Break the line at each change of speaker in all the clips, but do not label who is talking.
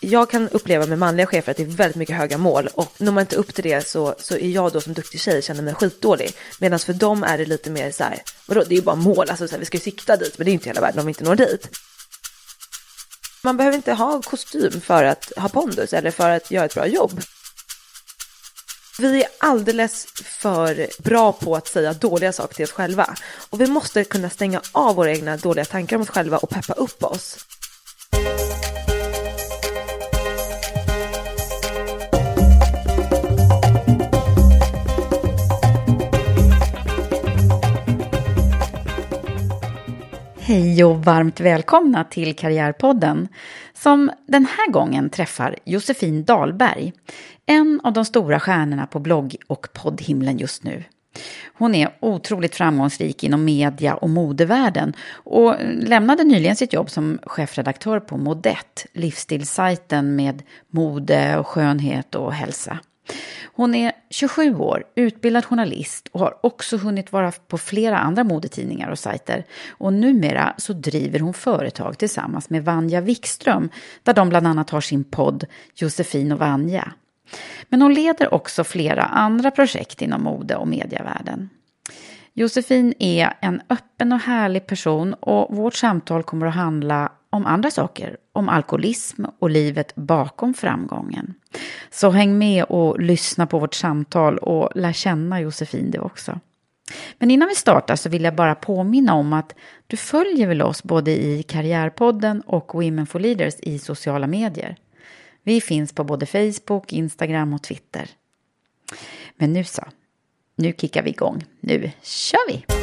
Jag kan uppleva med manliga chefer att det är väldigt mycket höga mål och når man inte upp till det så, så är jag då som duktig tjej känner mig skitdålig. Medan för dem är det lite mer så här, vadå, det är ju bara mål, alltså så här, vi ska ju sikta dit, men det är inte hela världen om vi inte når dit. Man behöver inte ha kostym för att ha pondus eller för att göra ett bra jobb. Vi är alldeles för bra på att säga dåliga saker till oss själva och vi måste kunna stänga av våra egna dåliga tankar om oss själva och peppa upp oss.
Hej och varmt välkomna till Karriärpodden som den här gången träffar Josefin Dahlberg, en av de stora stjärnorna på blogg och poddhimlen just nu. Hon är otroligt framgångsrik inom media och modevärlden och lämnade nyligen sitt jobb som chefredaktör på Modett, livsstilssajten med mode och skönhet och hälsa. Hon är 27 år, utbildad journalist och har också hunnit vara på flera andra modetidningar och sajter. Och numera så driver hon företag tillsammans med Vanja Wikström där de bland annat har sin podd Josefin och Vanja. Men hon leder också flera andra projekt inom mode och medievärlden. Josefin är en öppen och härlig person och vårt samtal kommer att handla om andra saker, om alkoholism och livet bakom framgången. Så häng med och lyssna på vårt samtal och lär känna Josefin du också. Men innan vi startar så vill jag bara påminna om att du följer väl oss både i Karriärpodden och Women for Leaders i sociala medier. Vi finns på både Facebook, Instagram och Twitter. Men nu så, nu kickar vi igång. Nu kör vi!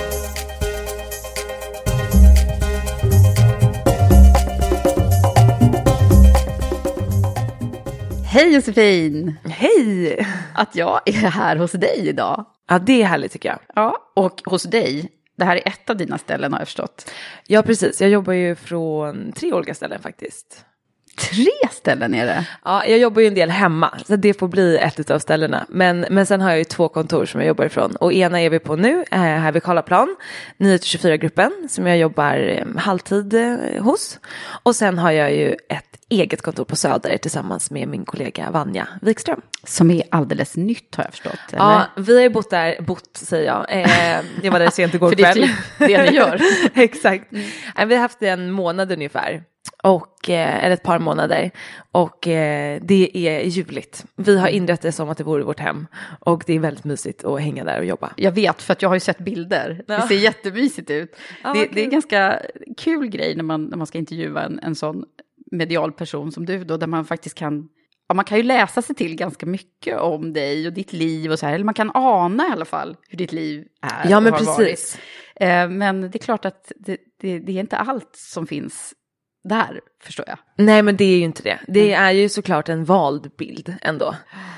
Hej Josefin!
Hej!
Att jag är här hos dig idag.
Ja, det är härligt tycker jag.
Ja, och hos dig. Det här är ett av dina ställen har jag förstått.
Ja, precis. Jag jobbar ju från tre olika ställen faktiskt.
Tre ställen är det?
Ja, jag jobbar ju en del hemma, så det får bli ett av ställena. Men, men sen har jag ju två kontor som jag jobbar ifrån. Och ena är vi på nu, eh, här vid Karlaplan, 9-24-gruppen, som jag jobbar eh, halvtid eh, hos. Och sen har jag ju ett eget kontor på Söder tillsammans med min kollega Vanja Wikström.
Som är alldeles nytt har jag förstått. Eller?
Ja, vi har ju bott där, bott säger jag. Eh, jag var där sent igår
För det är
kväll.
typ det ni gör.
Exakt. Mm. Vi har haft det en månad ungefär. Och, eh, eller ett par månader. Och eh, det är ljuvligt. Vi har inrett det som att det vore vårt hem. Och det är väldigt mysigt att hänga där och jobba.
Jag vet, för att jag har ju sett bilder.
Ja.
Det ser jättemysigt ut.
Ja,
det, det är en ganska kul grej när man, när man ska intervjua en, en sån medial person som du, då, där man faktiskt kan Ja, man kan ju läsa sig till ganska mycket om dig och ditt liv och så här, eller man kan ana i alla fall hur ditt liv är.
Ja, men precis.
Varit. Eh, men det är klart att det, det, det är inte allt som finns där, förstår jag.
Nej men det är ju inte det. Det är ju såklart en vald bild ändå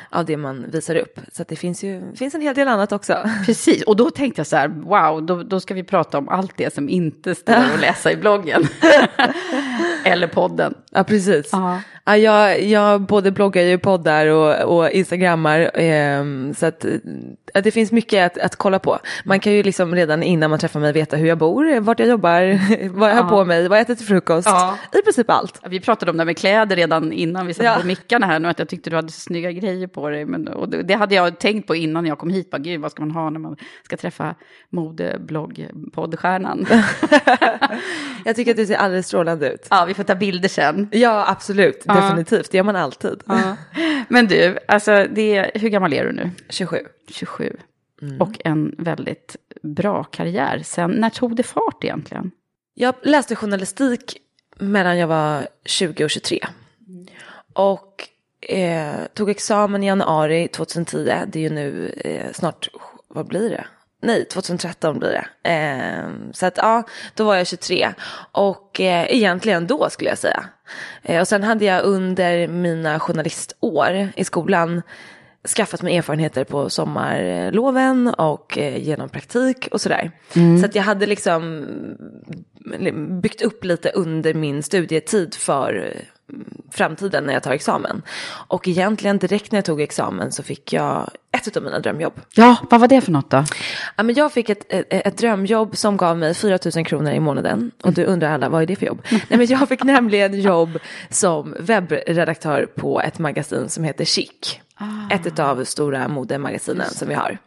av det man visar upp. Så det finns ju finns en hel del annat också.
Precis, och då tänkte jag så här, wow, då, då ska vi prata om allt det som inte står att läsa i bloggen. Eller podden.
Ja precis.
Ja.
Ja, jag, jag både bloggar ju poddar och, och instagrammar. ehm, så att ja, det finns mycket att, att kolla på. Man kan ju liksom redan innan man träffar mig veta hur jag bor, vart jag jobbar, vad jag har
Ja.
på mig, vad jag äter till frukost.
Ja.
I princip allt.
Vi pratade om det här med kläder redan innan vi satte
Ja.
på mickarna här nu, att jag tyckte du hade så snygga grejer på dig. Men, och det det hade jag tänkt på innan jag kom hit, bara, gud vad ska man ha när man ska träffa modeblogg-poddstjärnan?
Jag tycker att det ser alldeles strålande ut.
ja, vi får ta bilder sen.
Ja, absolut.
Ja.
Definitivt. Det gör man alltid.
Men du, alltså, det, hur gammal är du nu?
27.
27. Och en väldigt bra karriär. Sen, när tog det fart egentligen?
Jag läste journalistik mellan jag var 20 och 23. Och eh, tog examen i januari 2010. Det är ju nu eh, snart, vad blir det? Nej, 2013 blir det. Eh, så att ja, då var jag 23. Och eh, egentligen då skulle jag säga. Eh, och sen hade jag under mina journalistår i skolan skaffat mig erfarenheter på sommarloven och eh, genom praktik och sådär. Så att jag hade liksom byggt upp lite under min studietid för eh, framtiden när jag tar examen. Och egentligen direkt när jag tog examen så fick jag ett av mina drömjobb.
Ja, vad var det för något då?
Ja, men jag fick ett, ett, ett drömjobb som gav mig 4 000 kronor i månaden. Och du undrar alla, vad är det för jobb? Nej, men jag fick nämligen jobb som webbredaktör på ett magasin som heter Chic. Ett av stora modemagasinen som vi har.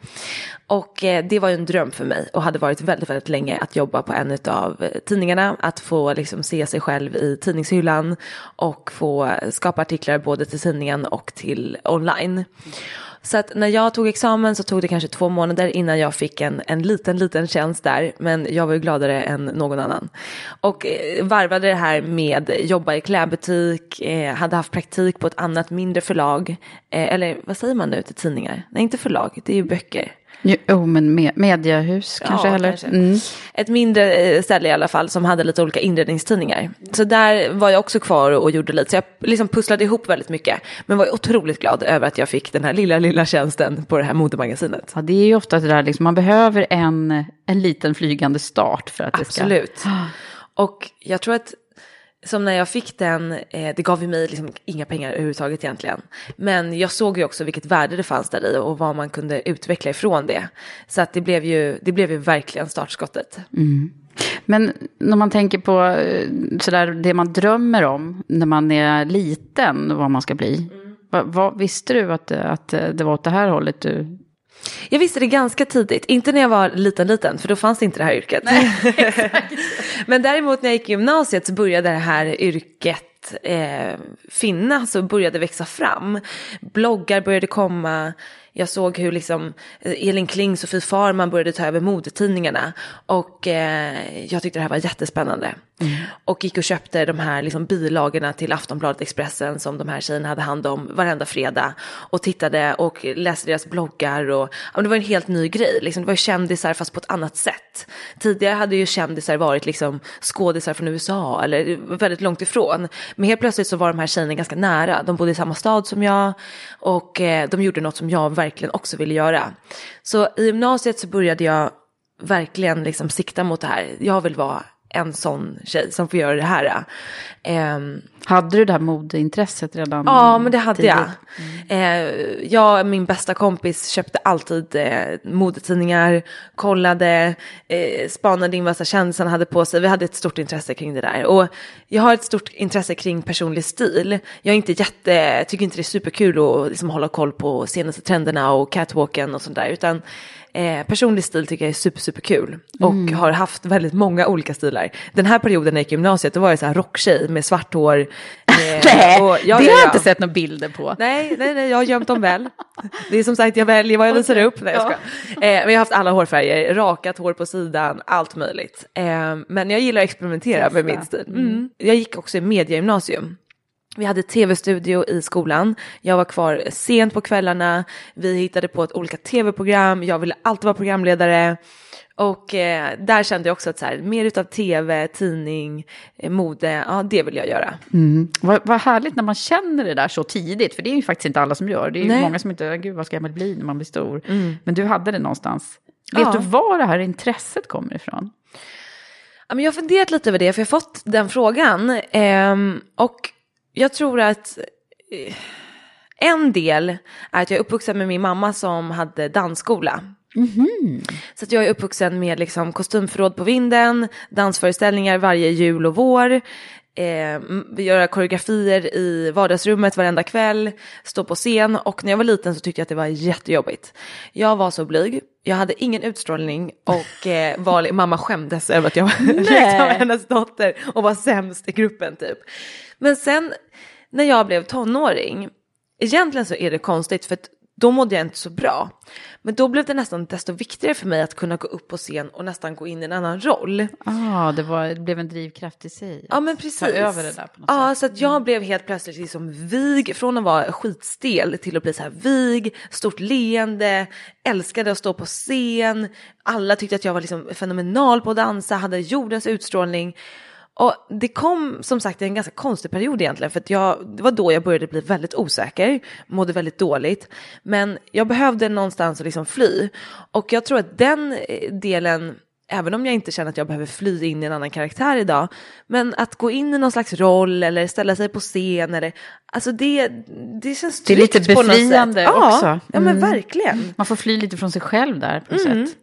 Och eh, det var ju en dröm för mig och hade varit väldigt, väldigt länge att jobba på en av eh, tidningarna. Att få liksom se sig själv i tidningshyllan och få skapa artiklar både till tidningen och till online. Så att när jag tog examen så tog det kanske två månader innan jag fick en, en liten, liten tjänst där. Men jag var ju gladare än någon annan. Och eh, varvade det här med jobba i klädbutik, eh, hade haft praktik på ett annat mindre förlag. Eh, eller vad säger man nu till tidningar? Nej, inte förlag, det är ju böcker.
Jo, oh, men me mediehus kanske?
Ja,
eller?
kanske.
Mm.
Ett mindre eh, ställe i alla fall som hade lite olika inredningstidningar. Så där var jag också kvar och gjorde lite. Så jag liksom pusslade ihop väldigt mycket. Men var otroligt glad över att jag fick den här lilla, lilla tjänsten på det här modemagasinet.
Ja, det är ju ofta det där, liksom, man behöver en, en liten flygande start för att det ska...
Absolut. Och jag tror att som när jag fick den, eh, det gav ju mig liksom inga pengar överhuvudtaget egentligen. Men jag såg ju också vilket värde det fanns där i och vad man kunde utveckla ifrån det. Så att det blev ju, det blev ju verkligen startskottet.
Men när man tänker på eh, sådär, det man drömmer om när man är liten, vad man ska bli. Va, vad, visste du att, att det var åt det här hållet du...
Jag visste det ganska tidigt, inte när jag var liten liten för då fanns det inte det här yrket. Men däremot när jag gick i gymnasiet så började det här yrket eh, finnas och började växa fram. Bloggar började komma. Jag såg hur liksom eh, Elin Kling, Sofie Farman började ta över modetidningarna. Och eh, jag tyckte det här var jättespännande. Mm. Och gick och köpte de här liksom, bilagorna till Aftonbladet Expressen som de här tjejerna hade hand om varenda fredag. Och tittade och läste deras bloggar. Och, ja, men det var en helt ny grej. Liksom, det var ju kändisar fast på ett annat sätt. Tidigare hade ju kändisar varit liksom, skådisar från USA eller väldigt långt ifrån. Men helt plötsligt så var de här tjejerna ganska nära. De bodde i samma stad som jag och eh, de gjorde något som jag verkligen också ville göra. Så i gymnasiet så började jag verkligen liksom sikta mot det här. Jag vill vara en sån tjej som får göra det här. Ehm,
hade du det här modeintresset redan?
Ja, men det hade
tidigt?
jag. Eh, jag och min bästa kompis köpte alltid eh, modetidningar, kollade, eh, spanade in vad kändisarna hade på sig. Vi hade ett stort intresse kring det där. Och jag har ett stort intresse kring personlig stil. Jag är inte jätte, tycker inte det är superkul att liksom hålla koll på senaste trenderna och catwalken och sånt där. Utan Eh, personlig stil tycker jag är super, super kul. Och
Mm.
har haft väldigt många olika stilar. Den här perioden när jag gick i gymnasiet, då var jag så här rocktjej med svart hår. Eh,
Nej,
och- ja,
det
ja,
har jag
ja.
inte sett några bilder på.
Nej, nej, nej, jag har gömt dem väl. Det är som sagt, jag väljer vad jag visar upp. Nej, jag skojar. eh, men jag har haft alla hårfärger, rakat hår på sidan, allt möjligt. Eh, men jag gillar att experimentera med min stil. Mm. Jag gick också i mediegymnasium. Vi hade tv-studio i skolan. Jag var kvar sent på kvällarna. Vi hittade på ett olika tv-program. Jag ville alltid vara programledare. Och eh, där kände jag också att så här, mer utav tv, tidning, eh, mode, ja det vill jag göra.
Mm. Vad, vad härligt när man känner det där så tidigt, för det är ju faktiskt inte alla som gör. Det är ju många som inte, gud vad ska jag bli när man blir stor? Men du hade det någonstans. Vet
Ja.
du var det här intresset kommer ifrån?
Ja, men jag har funderat lite över det, för jag har fått den frågan. Ehm, och jag tror att eh, en del är att jag är uppvuxen med min mamma som hade dansskola. Så att jag är uppvuxen med liksom kostymförråd på vinden, dansföreställningar varje jul och vår. Eh, göra koreografier i vardagsrummet varenda kväll, stå på scen och när jag var liten så tyckte jag att det var jättejobbigt. Jag var så blyg, jag hade ingen utstrålning och eh, var, mamma skämdes över att jag var hennes dotter och var sämst i gruppen typ. Men sen när jag blev tonåring, egentligen så är det konstigt för att då mådde jag inte så bra. Men då blev det nästan desto viktigare för mig att kunna gå upp på scen och nästan gå in i en annan roll.
Ah, det, var, det blev en drivkraft i sig.
Ja men precis.
Ta över det där på något
ja,
sätt.
så att jag blev helt plötsligt liksom vig, från att vara skitstel till att bli så här vig, stort leende, älskade att stå på scen. Alla tyckte att jag var liksom fenomenal på att dansa, hade jordens utstrålning. Och det kom som sagt en ganska konstig period egentligen, för att jag, det var då jag började bli väldigt osäker, mådde väldigt dåligt. Men jag behövde någonstans att liksom fly. Och jag tror att den eh, delen även om jag inte känner att jag behöver fly in i en annan karaktär idag, men att gå in i någon slags roll eller ställa sig på scen eller, alltså det, det känns
Det är lite
tryggt på något
befriande.
Ja,
också.
Ja, men
Mm.
verkligen.
Man får fly lite från sig själv där på något
Mm.
sätt.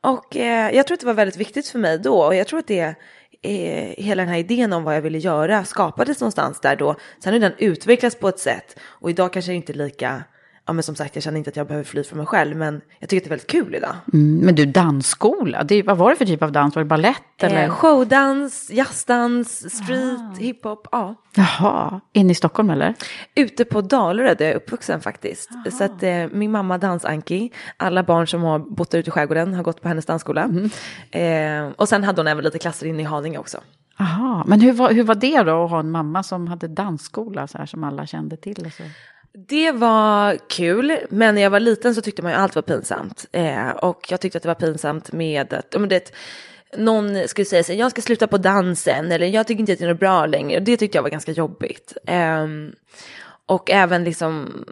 Och eh, jag tror att det var väldigt viktigt för mig då och jag tror att det eh, hela den här idén om vad jag ville göra skapades någonstans där då. Sen har den utvecklats på ett sätt och idag kanske det inte är lika, ja men som sagt jag känner inte att jag behöver fly från mig själv men jag tycker att det är väldigt kul idag.
Mm. Men du, dansskola, det, vad var det för typ av dans? Var det ballett eller?
Eh, showdans, jazzdans, street, hiphop, ja.
Jaha, inne i Stockholm eller?
Ute på Dalarö där jag är uppvuxen faktiskt. Så att eh, min mamma Dansanki, alla barn som har bott där ute i skärgården har gått på hennes dansskola. Eh, och sen hade hon även lite klasser inne i Haninge också.
Jaha, men hur var, hur var det då att ha en mamma som hade dansskola så här som alla kände till? Och så?
Det var kul, men när jag var liten så tyckte man ju allt var pinsamt. Eh, och jag tyckte att det var pinsamt med att, men det, någon skulle säga så jag ska sluta på dansen eller jag tycker inte att det är bra längre. Det tyckte jag var ganska jobbigt. Ehm, och även liksom,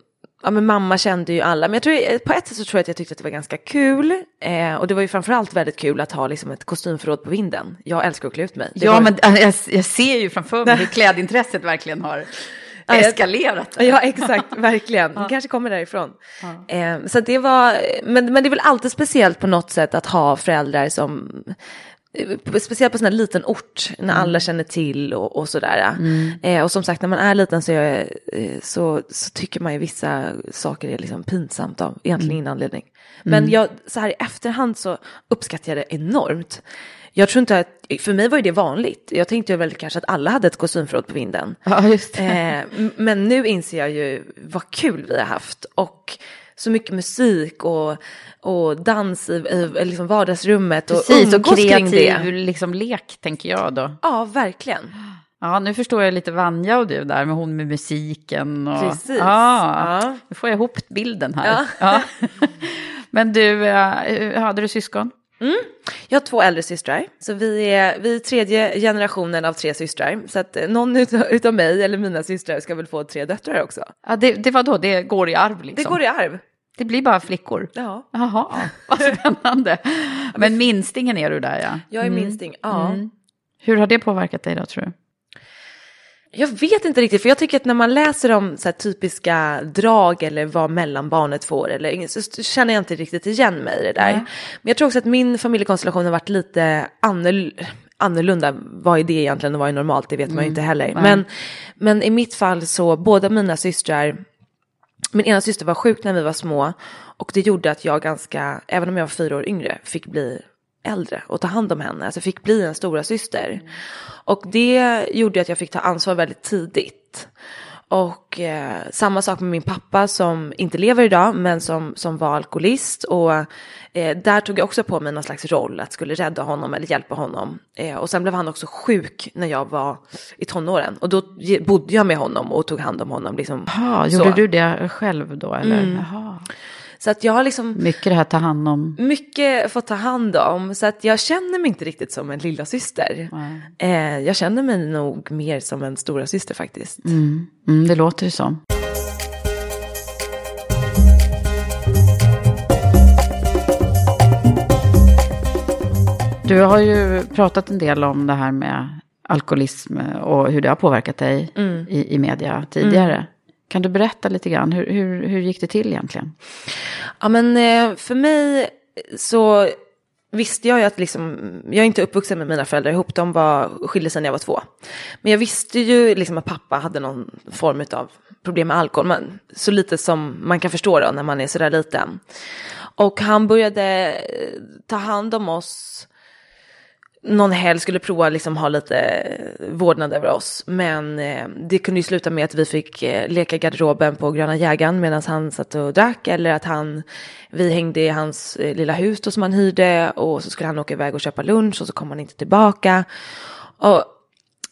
ja men mamma kände ju alla, men jag tror, på ett sätt så tror jag att jag tyckte att det var ganska kul. Eh, och det var ju framförallt väldigt kul att ha liksom ett kostymförråd på vinden. Jag älskar att klä ut mig. Det
Ja,
var-
men äh, jag, jag ser ju framför mig hur klädintresset verkligen har eskalerat.
Ja, exakt, verkligen. Det kanske kommer därifrån. Eh, så det var, men, men det är väl alltid speciellt på något sätt att ha föräldrar som, eh, speciellt på sån här liten ort, när alla känner till och, och sådär. Eh, och som sagt, när man är liten så, är, eh, så, så tycker man ju vissa saker är liksom pinsamt av egentligen ingen anledning. Men jag, så här i efterhand så uppskattar jag det enormt. Jag tror inte att, för mig var ju det vanligt. Jag tänkte väl kanske att alla hade ett kostymförråd på vinden.
Ja, just.
Eh, men nu inser jag ju vad kul vi har haft och så mycket musik och, och dans i, i liksom vardagsrummet och
Precis, och
kring
kreativ
det.
liksom, lek tänker jag då.
Ja, verkligen.
Ja, nu förstår jag lite Vanja och du där med hon med musiken. Och,
Precis.
Ja,
Ja.
nu får jag ihop bilden här.
Ja.
Ja. Men du, äh, hade du syskon?
Jag har två äldre systrar, så vi är, vi är tredje generationen av tre systrar. Så att eh, någon utav, utav mig eller mina systrar ska väl få tre döttrar också.
Ja, det, det var då, det går i arv liksom?
Det går i arv.
Det blir bara flickor?
Ja.
Jaha, vad spännande. Men minstingen är du där ja.
Jag är minsting, ja.
Hur har det påverkat dig då tror du?
Jag vet inte riktigt, för jag tycker att när man läser om så här typiska drag eller vad mellanbarnet får eller så känner jag inte riktigt igen mig i det där. Men jag tror också att min familjekonstellation har varit lite annorl- annorlunda. Vad är det egentligen och vad är normalt? Det vet man ju inte heller. Men, men i mitt fall så, båda mina systrar min ena syster var sjuk när vi var små och det gjorde att jag ganska, även om jag var fyra år yngre, fick bli äldre och ta hand om henne. Alltså fick bli en stora syster. Och det gjorde att jag fick ta ansvar väldigt tidigt. Och eh, samma sak med min pappa som inte lever idag men som, som var alkoholist. Och eh, där tog jag också på mig någon slags roll att skulle rädda honom eller hjälpa honom. Eh, och sen blev han också sjuk när jag var i tonåren. Och då bodde jag med honom och tog hand om honom. Liksom,
Jaha,
så.
gjorde du det själv då eller? Jaha.
Så att jag har liksom
Mycket det här ta hand om.
mycket fått ta hand om. Så att jag känner mig inte riktigt som en lilla syster. Eh, jag känner mig nog mer som en stora syster faktiskt.
Mm, mm, det låter ju som. Du har ju pratat en del om det här med alkoholism och hur det har påverkat dig i, i media tidigare. Kan du berätta lite grann, hur, hur, hur gick det till egentligen?
Ja men eh, för mig så visste jag ju att liksom, jag är inte uppvuxen med mina föräldrar ihop, de var skilde sig när jag var två. Men jag visste ju liksom att pappa hade någon form av problem med alkohol, men så lite som man kan förstå då när man är sådär liten. Och han började eh, ta hand om oss någon helg skulle prova liksom ha lite eh, vårdnad över oss. Men eh, det kunde ju sluta med att vi fick eh, leka garderoben på Gröna jägaren medan han satt och drack. Eller att han, vi hängde i hans eh, lilla hus då som han hyrde och så skulle han åka iväg och köpa lunch och så kom han inte tillbaka. Och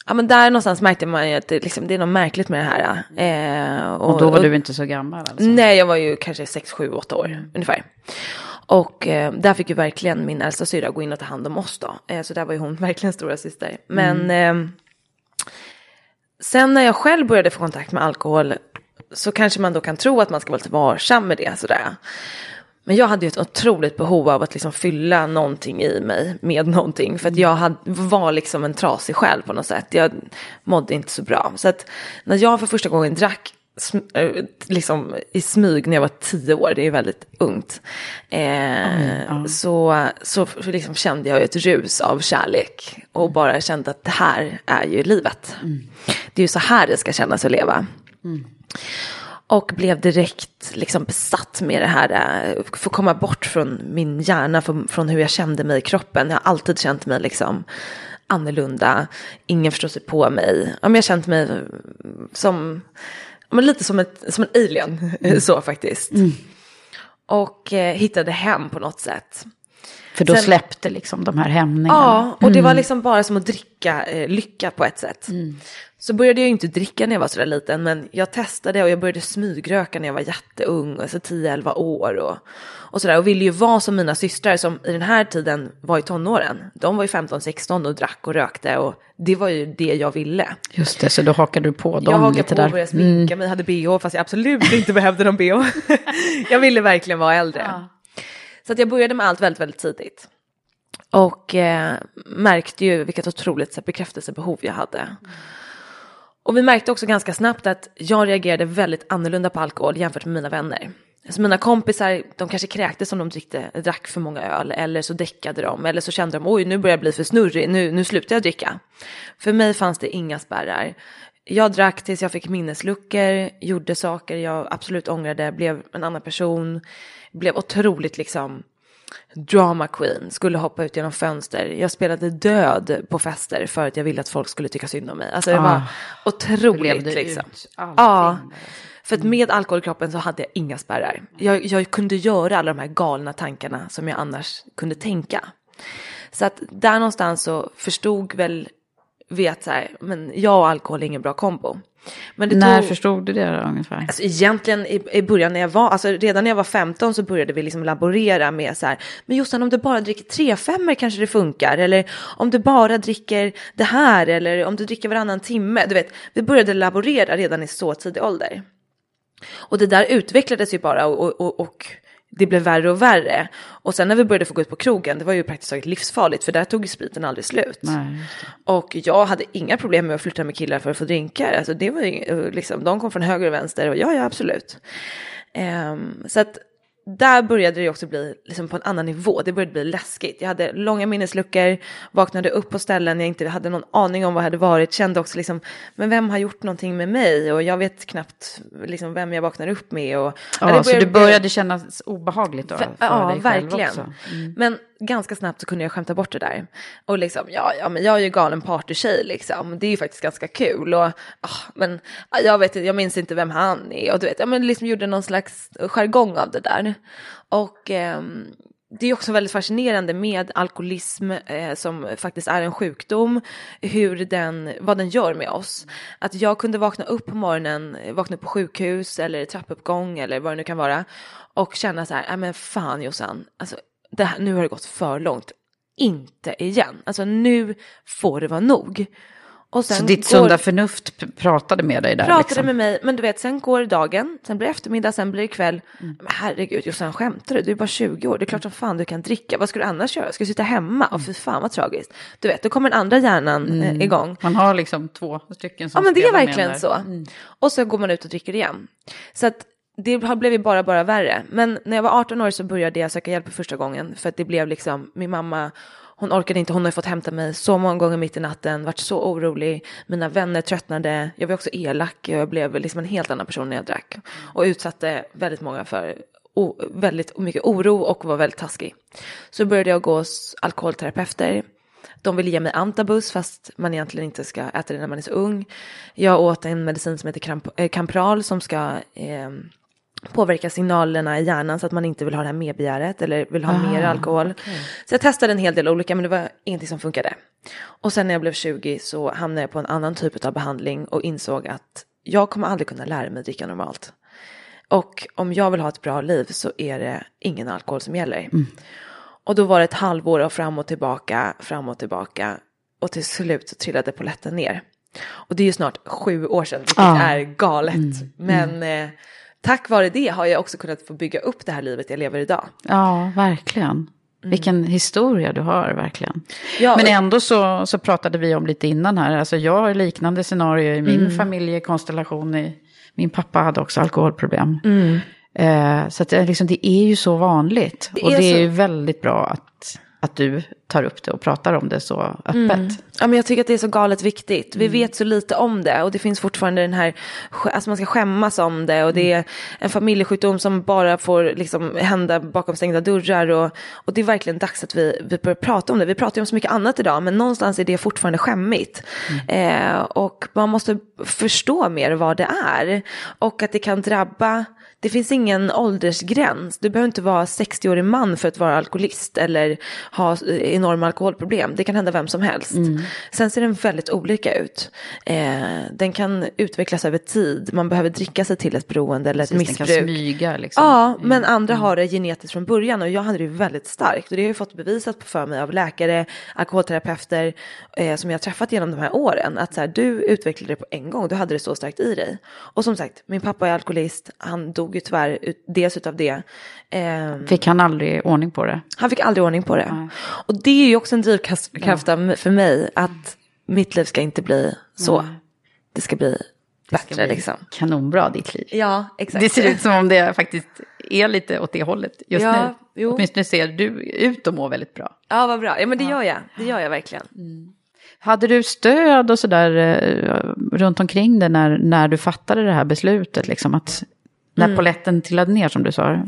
ja, men där någonstans märkte man ju att det, liksom, det är något märkligt med det här. Eh,
Och då var du inte så gammal alltså?
Nej, jag var ju kanske 6, 7, 8 år ungefär. Och eh, där fick ju verkligen min äldsta syrra gå in och ta hand om oss då. Eh, så där var ju hon verkligen stora syster. Men eh, sen när jag själv började få kontakt med alkohol så kanske man då kan tro att man ska vara lite varsam med det sådär. Men jag hade ju ett otroligt behov av att liksom fylla någonting i mig med någonting. För att jag hade, var liksom en trasig själ på något sätt. Jag mådde inte så bra. Så att när jag för första gången drack liksom i smyg när jag var tio år, det är väldigt ungt. Eh, Så, så liksom kände jag ett rus av kärlek. Och bara kände att det här är ju livet. Det är ju så här det ska kännas att leva. Och blev direkt liksom besatt med det här, eh, få komma bort från min hjärna, från, från hur jag kände mig i kroppen. Jag har alltid känt mig liksom annorlunda, ingen förstår sig på mig. Ja, men jag har känt mig som, men lite som, ett, som en alien, så faktiskt. Och eh, hittade hem på något sätt.
För då
Sen-
släppte liksom de här hämningarna.
Ja, och det var liksom bara som att dricka eh, lycka på ett sätt. Så började jag inte dricka när jag var sådär liten, men jag testade och jag började smygröka när jag var jätteung, alltså 10-11 år och, och sådär. Och ville ju vara som mina systrar som i den här tiden var i tonåren. De var ju 15-16 och drack och rökte och det var ju det jag ville.
Just det, så då hakade du på dem
Jag hakade
lite
på
där.
och började sminka mig, hade bh fast jag absolut inte behövde någon bh. jag ville verkligen vara äldre. Så att jag började med allt väldigt, väldigt tidigt. Och eh, märkte ju vilket otroligt så här, bekräftelsebehov jag hade. Och vi märkte också ganska snabbt att jag reagerade väldigt annorlunda på alkohol jämfört med mina vänner. Så mina kompisar, de kanske kräktes om de drickte, drack för många öl, eller så däckade de, eller så kände de oj nu börjar jag bli för snurrig, nu, nu slutar jag dricka. För mig fanns det inga spärrar. Jag drack tills jag fick minnesluckor, gjorde saker jag absolut ångrade, blev en annan person, blev otroligt liksom drama queen, skulle hoppa ut genom fönster. Jag spelade död på fester för att jag ville att folk skulle tycka synd om mig. Alltså det
Ah.
var otroligt
levde
liksom. Ja,
där,
för att med alkohol i kroppen så hade jag inga spärrar. Jag, jag kunde göra alla de här galna tankarna som jag annars kunde tänka. Så att där någonstans så förstod väl att så här, men jag och alkohol är ingen bra kombo. Men det
När
tog-
förstod du det då, ungefär?
Alltså egentligen i, i början när jag var, alltså redan när jag var 15 så började vi liksom laborera med så här, men Jossan om du bara dricker 3 5 kanske det funkar, eller om du bara dricker det här, eller om du dricker varannan timme, du vet, vi började laborera redan i så tidig ålder. Och det där utvecklades ju bara och, och, och det blev värre och värre. Och sen när vi började få gå ut på krogen, det var ju praktiskt taget livsfarligt, för där tog spriten aldrig slut.
Nej.
Och jag hade inga problem med att flytta med killar för att få drinkar. Alltså det var ju, liksom, de kom från höger och vänster och ja, ja absolut. Ehm, så att där började det också bli liksom på en annan nivå. Det började bli läskigt. Jag hade långa minnesluckor, vaknade upp på ställen jag inte hade någon aning om vad jag hade varit. Kände också liksom, men vem har gjort någonting med mig? Och jag vet knappt liksom vem jag vaknar upp med. Och,
Ja,
det
så det
bli-
började kännas obehagligt då? För
Ja,
dig själv
verkligen.
Också. Mm.
Men ganska snabbt så kunde jag skämta bort det där. Och liksom, ja, ja men jag är ju galen partytjej liksom. Det är ju faktiskt ganska kul. Och, ah, men jag vet inte, jag minns inte vem han är. Och du vet, ja men liksom gjorde någon slags jargong av det där. Och eh, det är också väldigt fascinerande med alkoholism eh, som faktiskt är en sjukdom, hur den, vad den gör med oss. Att jag kunde vakna upp på morgonen, vakna upp på sjukhus eller trappuppgång eller vad det nu kan vara och känna så här, nej men fan Jossan, alltså det här, nu har det gått för långt, inte igen, alltså nu får det vara nog.
Och sen så ditt går, sunda förnuft pratade med dig där?
Pratade liksom. med mig, men du vet, sen går dagen, sen blir det eftermiddag, sen blir det kväll. Mm. Men herregud, Jossan skämtar du? Du är bara 20 år, det är klart som fan du kan dricka. Vad ska du annars göra? Ska du sitta hemma? Och mm. fy fan vad tragiskt. Du vet, då kommer den andra hjärnan eh, mm. igång.
Man har liksom två stycken som
Ja, men det är verkligen så. Mm. Och så går man ut och dricker igen. Så att det har blivit bara, bara värre. Men när jag var 18 år så började jag söka hjälp för första gången. För att det blev liksom, min mamma hon orkade inte, hon har fått hämta mig så många gånger mitt i natten, varit så orolig, mina vänner tröttnade, jag var också elak, jag blev liksom en helt annan person när jag drack och utsatte väldigt många för o, väldigt mycket oro och var väldigt taskig. Så började jag gå hos alkoholterapeuter. De ville ge mig antabus fast man egentligen inte ska äta det när man är så ung. Jag åt en medicin som heter eh, Campral som ska eh, påverka signalerna i hjärnan så att man inte vill ha det här medbegäret eller vill ha Aha, mer alkohol. Okay. Så jag testade en hel del olika men det var ingenting som funkade. Och sen när jag blev 20 så hamnade jag på en annan typ av behandling och insåg att jag kommer aldrig kunna lära mig dricka normalt. Och om jag vill ha ett bra liv så är det ingen alkohol som gäller. Mm. Och då var det ett halvår av fram och tillbaka, fram och tillbaka. Och till slut så trillade polletten ner. Och det är ju snart sju år sedan, vilket ah. är galet. Mm. Men mm. Eh, tack vare det har jag också kunnat få bygga upp det här livet jag lever idag.
Ja, verkligen. Mm. Vilken historia du har verkligen. Ja, Men ändå så, så pratade vi om lite innan här, alltså jag har liknande scenario i min mm. familjekonstellation. I, min pappa hade också alkoholproblem. Mm. Eh, så att det, liksom, det är ju så vanligt. Det och det är så... ju väldigt bra att att du tar upp det och pratar om det så öppet. Mm.
Ja, men jag tycker att det är så galet viktigt. Vi mm. vet så lite om det och det finns fortfarande den här, alltså man ska skämmas om det och det är en familjesjukdom som bara får liksom hända bakom stängda dörrar och, och det är verkligen dags att vi, vi börjar prata om det. Vi pratar ju om så mycket annat idag men någonstans är det fortfarande skämmigt. Mm. Eh, och man måste förstå mer vad det är och att det kan drabba det finns ingen åldersgräns. Du behöver inte vara 60-årig man för att vara alkoholist eller ha enorma alkoholproblem. Det kan hända vem som helst. Mm. Sen ser den väldigt olika ut. Eh, den kan utvecklas över tid. Man behöver dricka sig till ett beroende eller ett Precis, missbruk. Den kan
smyga liksom.
Ja, mm. men andra mm. har det genetiskt från början och jag hade det väldigt starkt. Och det har jag fått bevisat för mig av läkare, alkoholterapeuter eh, som jag har träffat genom de här åren. Att så här, du utvecklade det på en gång, du hade det så starkt i dig. Och som sagt, min pappa är alkoholist, han dog ju tyvärr dels utav det.
Eh, fick han aldrig ordning på det?
Han fick aldrig ordning på det. Nej. Och det är ju också en drivkraft ja. för mig att mitt liv ska inte bli så. Nej. Det ska bli det bättre bli liksom.
Kanonbra ditt liv.
Ja, exakt.
Det ser ut som om det faktiskt är lite åt det hållet just ja, nu. Jo. Åtminstone ser du ut att må väldigt bra.
Ja, vad bra. Ja, men det ja. gör jag. Det gör jag verkligen. Mm.
Hade du stöd och sådär eh, runt omkring dig när, när du fattade det här beslutet? Liksom att när mm. poletten trillade ner som du sa.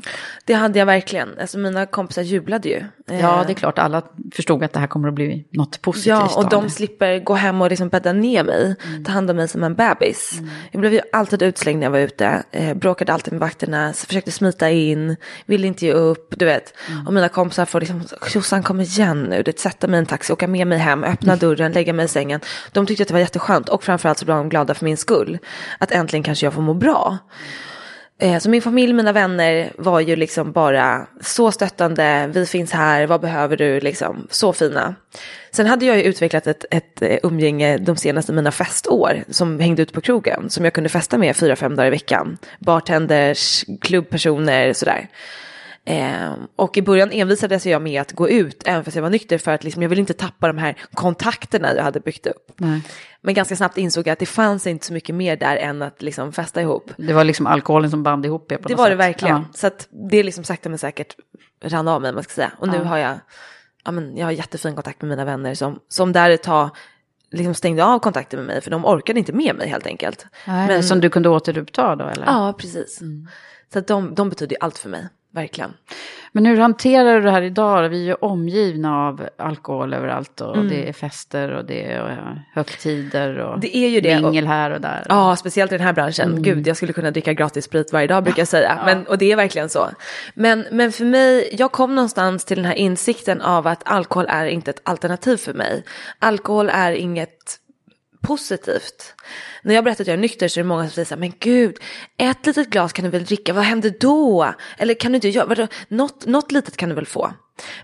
Det hade jag verkligen. Alltså mina kompisar jublade ju.
Ja, det är klart. Alla förstod att det här kommer att bli något positivt.
Ja, och de slipper gå hem och liksom bädda ner mig. Mm. Ta hand om mig som en bebis. Mm. Jag blev ju alltid utslängd när jag var ute. Eh, bråkade alltid med vakterna. Försökte smita in. Ville inte ge upp. Du vet. Mm. Och mina kompisar får liksom, Jossan kom igen nu. Det sätta mig i en taxi, åka med mig hem, öppna dörren, lägga mig i sängen. De tyckte att det var jätteskönt. Och framförallt så blev de glada för min skull. Att äntligen kanske jag får må bra. Eh, så min familj, mina vänner var ju liksom bara så stöttande, vi finns här, vad behöver du, liksom så fina. Sen hade jag ju utvecklat ett, ett eh, umgänge de senaste mina festår som hängde ut på krogen som jag kunde festa med fyra, fem dagar i veckan. Bartenders, klubbpersoner, sådär. Eh, och i början envisades jag med att gå ut även fast jag var nykter för att liksom, jag ville inte tappa de här kontakterna jag hade byggt upp. Nej. Men ganska snabbt insåg jag att det fanns inte så mycket mer där än att liksom festa ihop.
Det var liksom alkoholen som band ihop er på
Det
något
var
sätt.
det verkligen. Ja. Så att det är liksom sakta men säkert rann av mig, man ska säga. Och nu ja. har jag, ja, men jag har jättefin kontakt med mina vänner som, som där ett tag liksom stängde av kontakten med mig för de orkade inte med mig helt enkelt.
Nej, men, som du kunde återuppta då eller?
Ja, precis. Mm. Så att de, de betyder allt för mig. Verkligen.
Men hur hanterar du det här idag? Vi är ju omgivna av alkohol överallt och det är fester och det är eh, högtider och
Det är ju det.
mingel här och där.
Ja, speciellt i den här branschen. Gud, jag skulle kunna dricka gratis sprit varje dag brukar jag säga. Men, och det är verkligen så. Men, men för mig, jag kom någonstans till den här insikten av att alkohol är inte ett alternativ för mig. Alkohol är inget positivt. När jag berättar att jag är nykter så är det många som säger så här, men gud, ett litet glas kan du väl dricka, vad händer då? Eller kan du inte göra, vadå? något, något litet kan du väl få?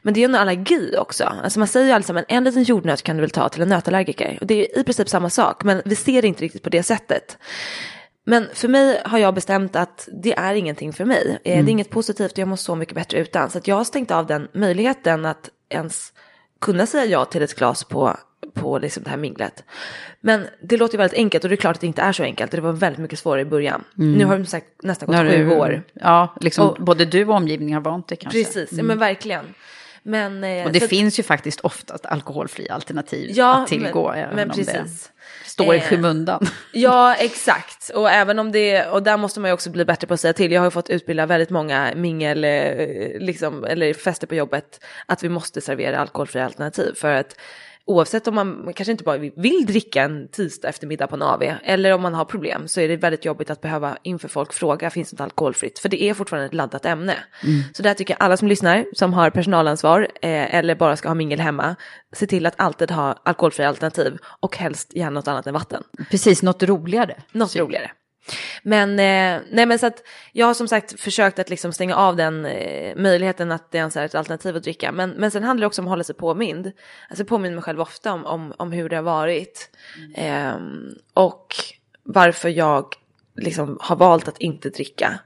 Men det är en allergi också. Alltså man säger ju alltså, men en liten jordnöt kan du väl ta till en nötallergiker. Och det är i princip samma sak, men vi ser det inte riktigt på det sättet. Men för mig har jag bestämt att det är ingenting för mig. Eh, Det är inget positivt och jag mår så mycket bättre utan. Så jag har stängt av den möjligheten att ens kunna säga ja till ett glas på, på liksom det här minglet. Men det låter ju väldigt enkelt och det är klart att det inte är så enkelt. Det var väldigt mycket svårare i början. Nu har det sagt nästan gått sju år.
Ja, liksom
Och-
både du och omgivningen har vant dig kanske.
Precis, ja, men verkligen. Men, eh,
Och det
att-
finns ju faktiskt oftast alkoholfria alternativ
ja,
att tillgå.
men,
även
men
om
precis.
det står i
Eh,
skymundan.
Ja, exakt. Och även om det, och där måste man ju också bli bättre på att säga till. Jag har ju fått utbilda väldigt många mingel, eh, liksom, eller fester på jobbet, att vi måste servera alkoholfria alternativ. För att oavsett om man kanske inte bara vill dricka en tisdag eftermiddag på en AV, eller om man har problem, så är det väldigt jobbigt att behöva inför folk fråga, finns det alkoholfritt? För det är fortfarande ett laddat ämne. Så där tycker jag alla som lyssnar, som har personalansvar, eh, eller bara ska ha mingel hemma, se till att alltid ha alkoholfria alternativ, och helst gärna något annat än vatten.
Precis, något roligare.
Något roligare. Men, eh, nej men så att jag har som sagt försökt att liksom stänga av den eh, möjligheten att det är ett alternativ att dricka. Men, men sen handlar det också om att hålla sig påmind. Alltså påminna mig själv ofta om, om, om hur det har varit. Ehm, och varför jag liksom har valt att inte dricka.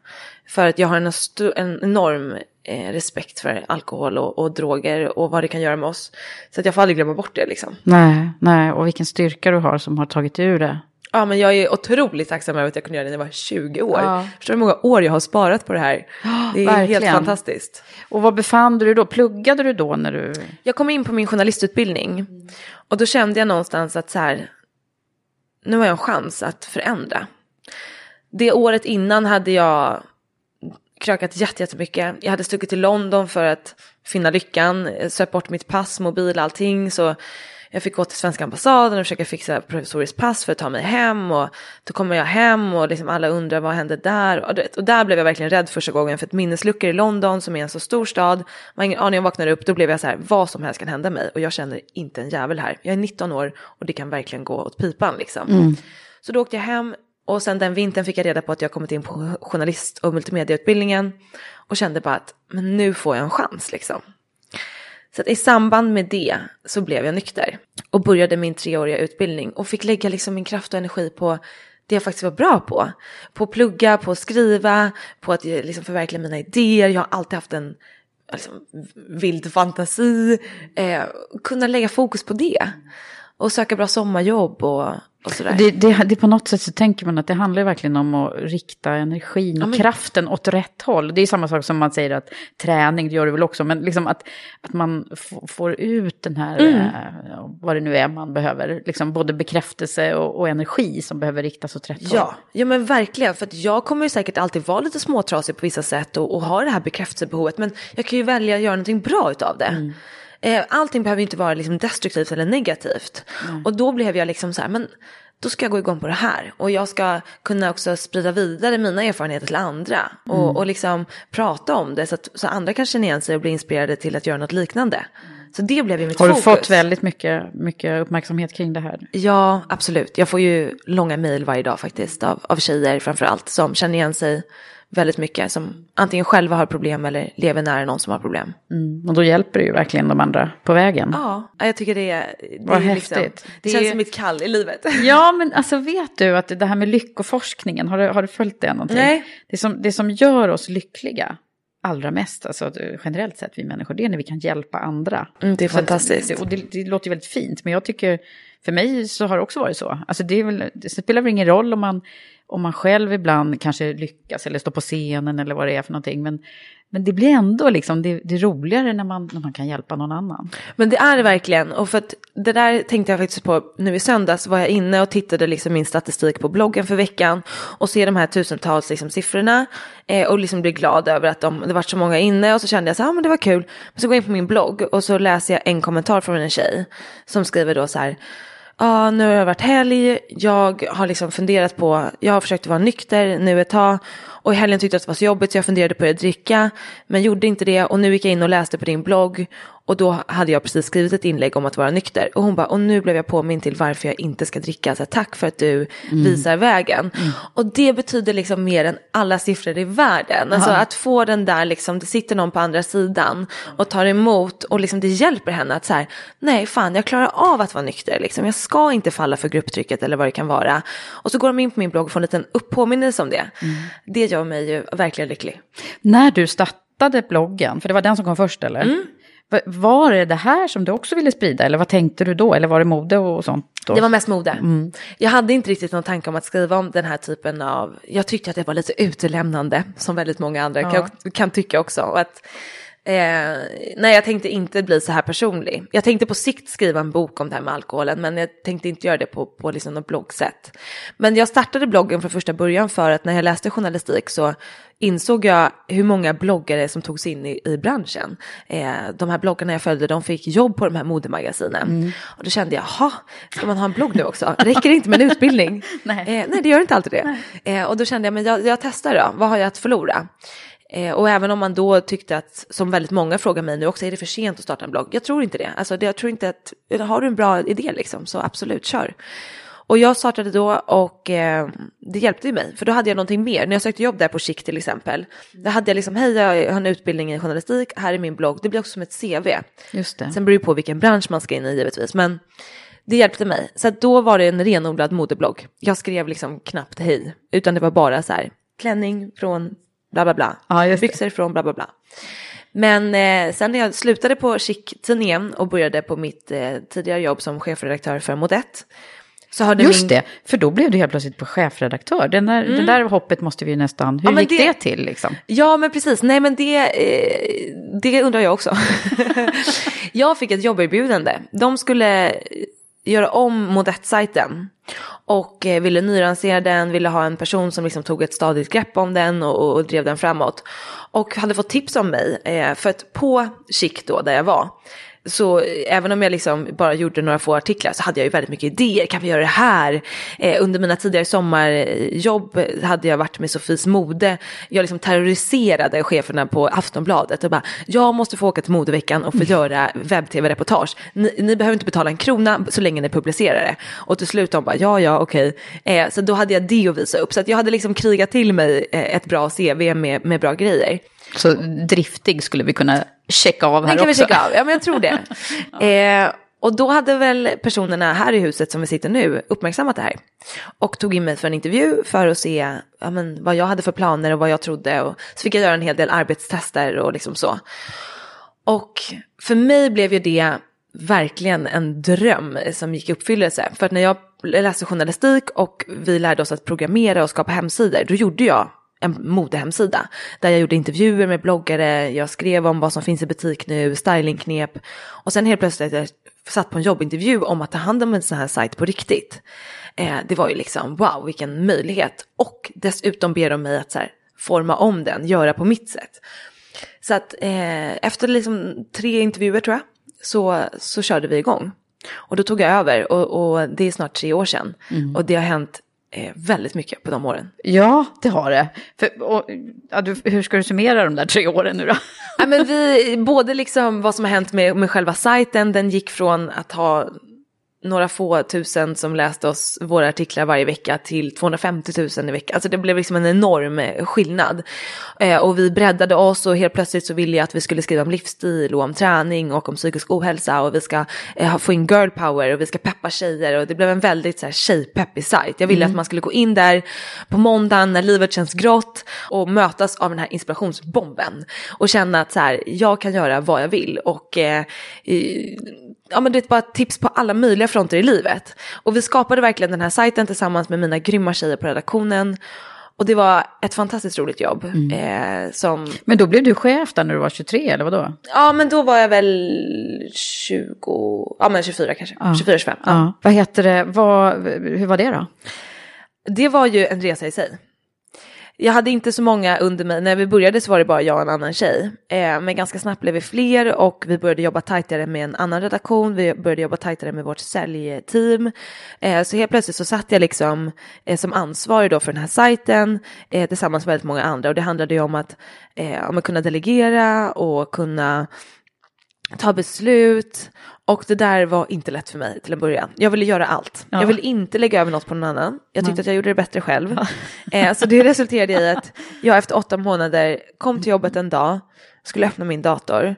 För att jag har en, en enorm eh, respekt för alkohol och, och droger och vad det kan göra med oss. Så att jag får aldrig glömma bort det liksom.
Nej, nej, och vilken styrka du har som har tagit ur det.
Ja, men jag är otroligt tacksam över att jag kunde göra det när jag var 20 år.
Ja.
Förstår du hur många år jag har sparat på det här? Det är
verkligen.
helt fantastiskt.
Och vad befann du dig då? Pluggade du då när du...
Jag kom in på min journalistutbildning och då kände jag någonstans att så här, nu har jag en chans att förändra. Det året innan hade jag krökat jätte- jättemycket. Jag hade stuckit till London för att finna lyckan, sökt bort mitt pass, mobil, allting. Så jag fick gå till svenska ambassaden och försöka fixa provisoriskt pass för att ta mig hem. Och då kommer jag hem och liksom alla undrar vad hände där. Och, du vet, och där blev jag verkligen rädd första gången för att minnesluckor i London som är en så stor stad. Man har ingen aning jag vaknar upp, då blev jag så här, vad som helst kan hända mig. Och jag känner inte en jävel här. Jag är 19 år och det kan verkligen gå åt pipan liksom. Så då åkte jag hem och sen den vintern fick jag reda på att jag kommit in på journalist och multimediautbildningen. Och kände bara att men nu får jag en chans liksom. Så att i samband med det så blev jag nykter och började min treåriga utbildning och fick lägga liksom min kraft och energi på det jag faktiskt var bra på. På att plugga, på att skriva, på att liksom förverkliga mina idéer. Jag har alltid haft en liksom, vild fantasi. Eh, kunna lägga fokus på det. Och söka bra sommarjobb och, och sådär.
Det, det, det på något sätt så tänker man att det handlar verkligen om att rikta energin och
Ja, men-
kraften åt rätt håll. Det är samma sak som man säger att träning, det gör det väl också, men liksom att, att man får ut den här,
Mm.
eh, vad det nu är man behöver, liksom både bekräftelse och, och energi som behöver riktas åt rätt håll.
Ja, ja men verkligen. För att jag kommer ju säkert alltid vara lite småtrasig på vissa sätt och, och ha det här bekräftelsebehovet. Men jag kan ju välja att göra någonting bra utav det. Eh, Allting behöver inte vara liksom destruktivt eller negativt. Och då blev jag liksom så här, men då ska jag gå igång på det här. Och jag ska kunna också sprida vidare mina erfarenheter till andra. Och, och liksom prata om det så att så andra kan känna igen sig och bli inspirerade till att göra något liknande. Så det blev ju mitt
Har du
fokus.
fått väldigt mycket, mycket uppmärksamhet kring det här?
Ja, absolut. Jag får ju långa mejl varje dag faktiskt av, av tjejer framför allt som känner igen sig väldigt mycket. Som antingen själva har problem eller lever nära någon som har problem.
Mm. Och då hjälper det ju verkligen de andra på vägen.
Ja, jag tycker det är... Det,
Vad
är
häftigt.
det
Det
känns
är-
som mitt kall i livet.
Ja, men alltså vet du att det här med lyckoforskningen, har du, har du följt det någonting?
Nej.
Det som, det som gör oss lyckliga allra mest, alltså det- generellt sett vi människor, det är när vi kan hjälpa andra.
Mm, det är fantastiskt.
Och det, det låter ju väldigt fint, men jag tycker, för mig så har det också varit så. Alltså det, väl, det spelar väl ingen roll om man, om man själv ibland kanske lyckas eller står på scenen eller vad det är för någonting, men Men det blir ändå liksom, det, det är roligare när man, när man kan hjälpa någon annan.
Men det är det verkligen. Och för att det där tänkte jag faktiskt på nu i söndags var jag inne och tittade liksom min statistik på bloggen för veckan och ser de här tusentals liksom siffrorna eh, och liksom blir glad över att de, det var så många inne och så kände jag så här, ah, men det var kul. Men så går jag in på min blogg och så läser jag en kommentar från en tjej som skriver då så här, ah, nu har jag varit helg, jag har liksom funderat på, jag har försökt vara nykter nu ett tag och i helgen tyckte jag att det var så jobbigt så jag funderade på att dricka men gjorde inte det och nu gick jag in och läste på din blogg och då hade jag precis skrivit ett inlägg om att vara nykter. Och hon bara, och nu blev jag påminn till varför jag inte ska dricka. Så här, tack för att du mm. visar vägen. Mm. Och det betyder liksom mer än alla siffror i världen. Alltså att få den där, liksom, det sitter någon på andra sidan och tar emot och liksom det hjälper henne att så här, nej fan jag klarar av att vara nykter. Liksom. Jag ska inte falla för grupptrycket eller vad det kan vara. Och så går de in på min blogg och får en liten uppåminnelse om det. Mm. Det gör mig ju verkligen lycklig.
När du startade bloggen, för det var den som kom först eller? Mm. Var det det här som du också ville sprida eller vad tänkte du då? Eller var det mode och sånt? Då?
Det var mest mode. Mm. Jag hade inte riktigt någon tanke om att skriva om den här typen av, jag tyckte att det var lite utelämnande som väldigt många andra ja. kan, kan tycka också. Och att, eh, nej, jag tänkte inte bli så här personlig. Jag tänkte på sikt skriva en bok om det här med alkoholen, men jag tänkte inte göra det på, på liksom något bloggsätt. Men jag startade bloggen från första början för att när jag läste journalistik så insåg jag hur många bloggare som tog sig in i, i branschen. Eh, de här bloggarna jag följde, de fick jobb på de här modemagasinen. Mm. Och då kände jag, jaha, ska man ha en blogg nu också? Räcker det inte med en utbildning? nej. Eh, nej, det gör inte alltid det. Eh, och då kände jag, men jag, jag testar då, vad har jag att förlora? Eh, och även om man då tyckte att, som väldigt många frågar mig nu också, är det för sent att starta en blogg? Jag tror inte det. Alltså, jag tror inte att, har du en bra idé liksom, så absolut, kör. Och jag startade då och eh, det hjälpte ju mig, för då hade jag någonting mer. När jag sökte jobb där på Chic till exempel, då hade jag liksom, hej jag har en utbildning i journalistik, här är min blogg, det blir också som ett CV.
Just det.
Sen beror det på vilken bransch man ska in i givetvis, men det hjälpte mig. Så då var det en renodlad modeblogg. Jag skrev liksom knappt hej, utan det var bara så här, klänning från bla bla bla, ja, byxor från bla bla bla. Men eh, sen när jag slutade på Chic-tidningen och började på mitt eh, tidigare jobb som chefredaktör för Modett
så hade Just min... det, för då blev du helt plötsligt på chefredaktör. Den där, mm. Det där hoppet måste vi nästan, hur ja, gick det... det, till liksom?
Ja men precis, nej men det, eh, det undrar jag också. jag fick ett jobberbjudande. De skulle göra om Modett-sajten och eh, ville nylansera den, ville ha en person som liksom tog ett stadigt grepp om den och, och drev den framåt. Och hade fått tips om mig, eh, för att på Chic då, där jag var, så även om jag liksom bara gjorde några få artiklar så hade jag ju väldigt mycket idéer. Kan vi göra det här? Eh, under mina tidigare sommarjobb hade jag varit med Sofies mode. Jag liksom terroriserade cheferna på Aftonbladet och bara, jag måste få åka till modeveckan och få mm. göra webb-tv-reportage. Ni, ni, behöver inte betala en krona så länge ni publicerar det. Och till slut de bara, ja, ja, okej. Eh, så då hade jag det att visa upp. Så jag hade liksom krigat till mig eh, ett bra CV med, med bra grejer.
Så driftig skulle vi kunna checka av här
Den kan
också.
vi checka av, ja men jag tror det. ja. eh, och då hade väl personerna här i huset som vi sitter nu uppmärksammat det här. Och tog in mig för en intervju för att se ja, men, vad jag hade för planer och vad jag trodde. Och så fick jag göra en hel del arbetstester och liksom så. Och för mig blev ju det verkligen en dröm som gick i uppfyllelse. För att när jag läste journalistik och vi lärde oss att programmera och skapa hemsidor, då gjorde jag en modehemsida där jag gjorde intervjuer med bloggare, jag skrev om vad som finns i butik nu, stylingknep och sen helt plötsligt jag satt på en jobbintervju om att ta hand om en sån här sajt på riktigt. Eh, det var ju liksom wow vilken möjlighet och dessutom ber de mig att så här, forma om den, göra på mitt sätt. Så att eh, efter liksom tre intervjuer tror jag så, så körde vi igång. Och då tog jag över och, och det är snart tre år sedan. Mm. Och det har hänt eh, väldigt mycket på de åren.
Ja, det har det. För, och, ja, du, hur ska du summera de där tre åren nu då?
ja, men vi, både liksom vad som har hänt med, med själva sajten, den gick från att ha några få tusen som läste oss våra artiklar varje vecka till 250 000 i veckan. Alltså det blev liksom en enorm eh, skillnad. Eh, och vi breddade oss och helt plötsligt så ville jag att vi skulle skriva om livsstil och om träning och om psykisk ohälsa och vi ska eh, få in girl power och vi ska peppa tjejer och det blev en väldigt så här tjejpeppig sajt. Jag ville mm. att man skulle gå in där på måndagen när livet känns grått och mötas av den här inspirationsbomben och känna att så här, jag kan göra vad jag vill och eh, ja men det är bara tips på alla möjliga fronter i livet. Och vi skapade verkligen den här sajten tillsammans med mina grymma tjejer på redaktionen. Och det var ett fantastiskt roligt jobb.
Mm.
Eh, som,
Men då blev du chef där när du var 23 eller vadå?
ja men då var jag väl 20, ja men 24 kanske,
Ja.
24-25. Ja.
Ja. Vad heter det, vad, hur var det då?
Det var ju en resa i sig. Jag hade inte så många under mig, när vi började så var det bara jag och en annan tjej. Eh, men ganska snabbt blev vi fler och vi började jobba tajtare med en annan redaktion, vi började jobba tajtare med vårt säljteam. Eh, så helt plötsligt så satt jag liksom eh, som ansvarig då för den här sajten eh, tillsammans med väldigt många andra och det handlade ju om att, eh, om att kunna delegera och kunna ta beslut och det där var inte lätt för mig till en början. Jag ville göra allt.
Ja.
Jag ville inte lägga över något på någon annan. Jag tyckte att jag gjorde det bättre själv. Eh, så det resulterade i att jag efter åtta månader kom till jobbet en dag, skulle öppna min dator.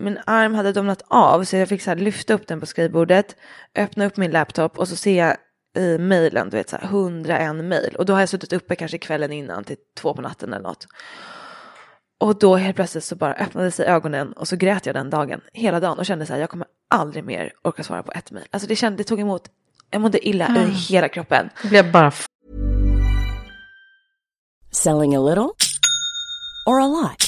Min arm hade domnat av så jag fick så lyfta upp den på skrivbordet, öppna upp min laptop och så ser jag i mejlen, du vet så här 101 mejl. Och då har jag suttit uppe kanske kvällen innan till två på natten eller något. Och då helt plötsligt så bara öppnade sig ögonen och så grät jag den dagen, hela dagen och kände så här, jag kommer aldrig mer orka svara på ett mejl. Alltså det kände, det tog emot, jag mådde illa i hela kroppen.
Det blev bara f-
Selling a little or a lot?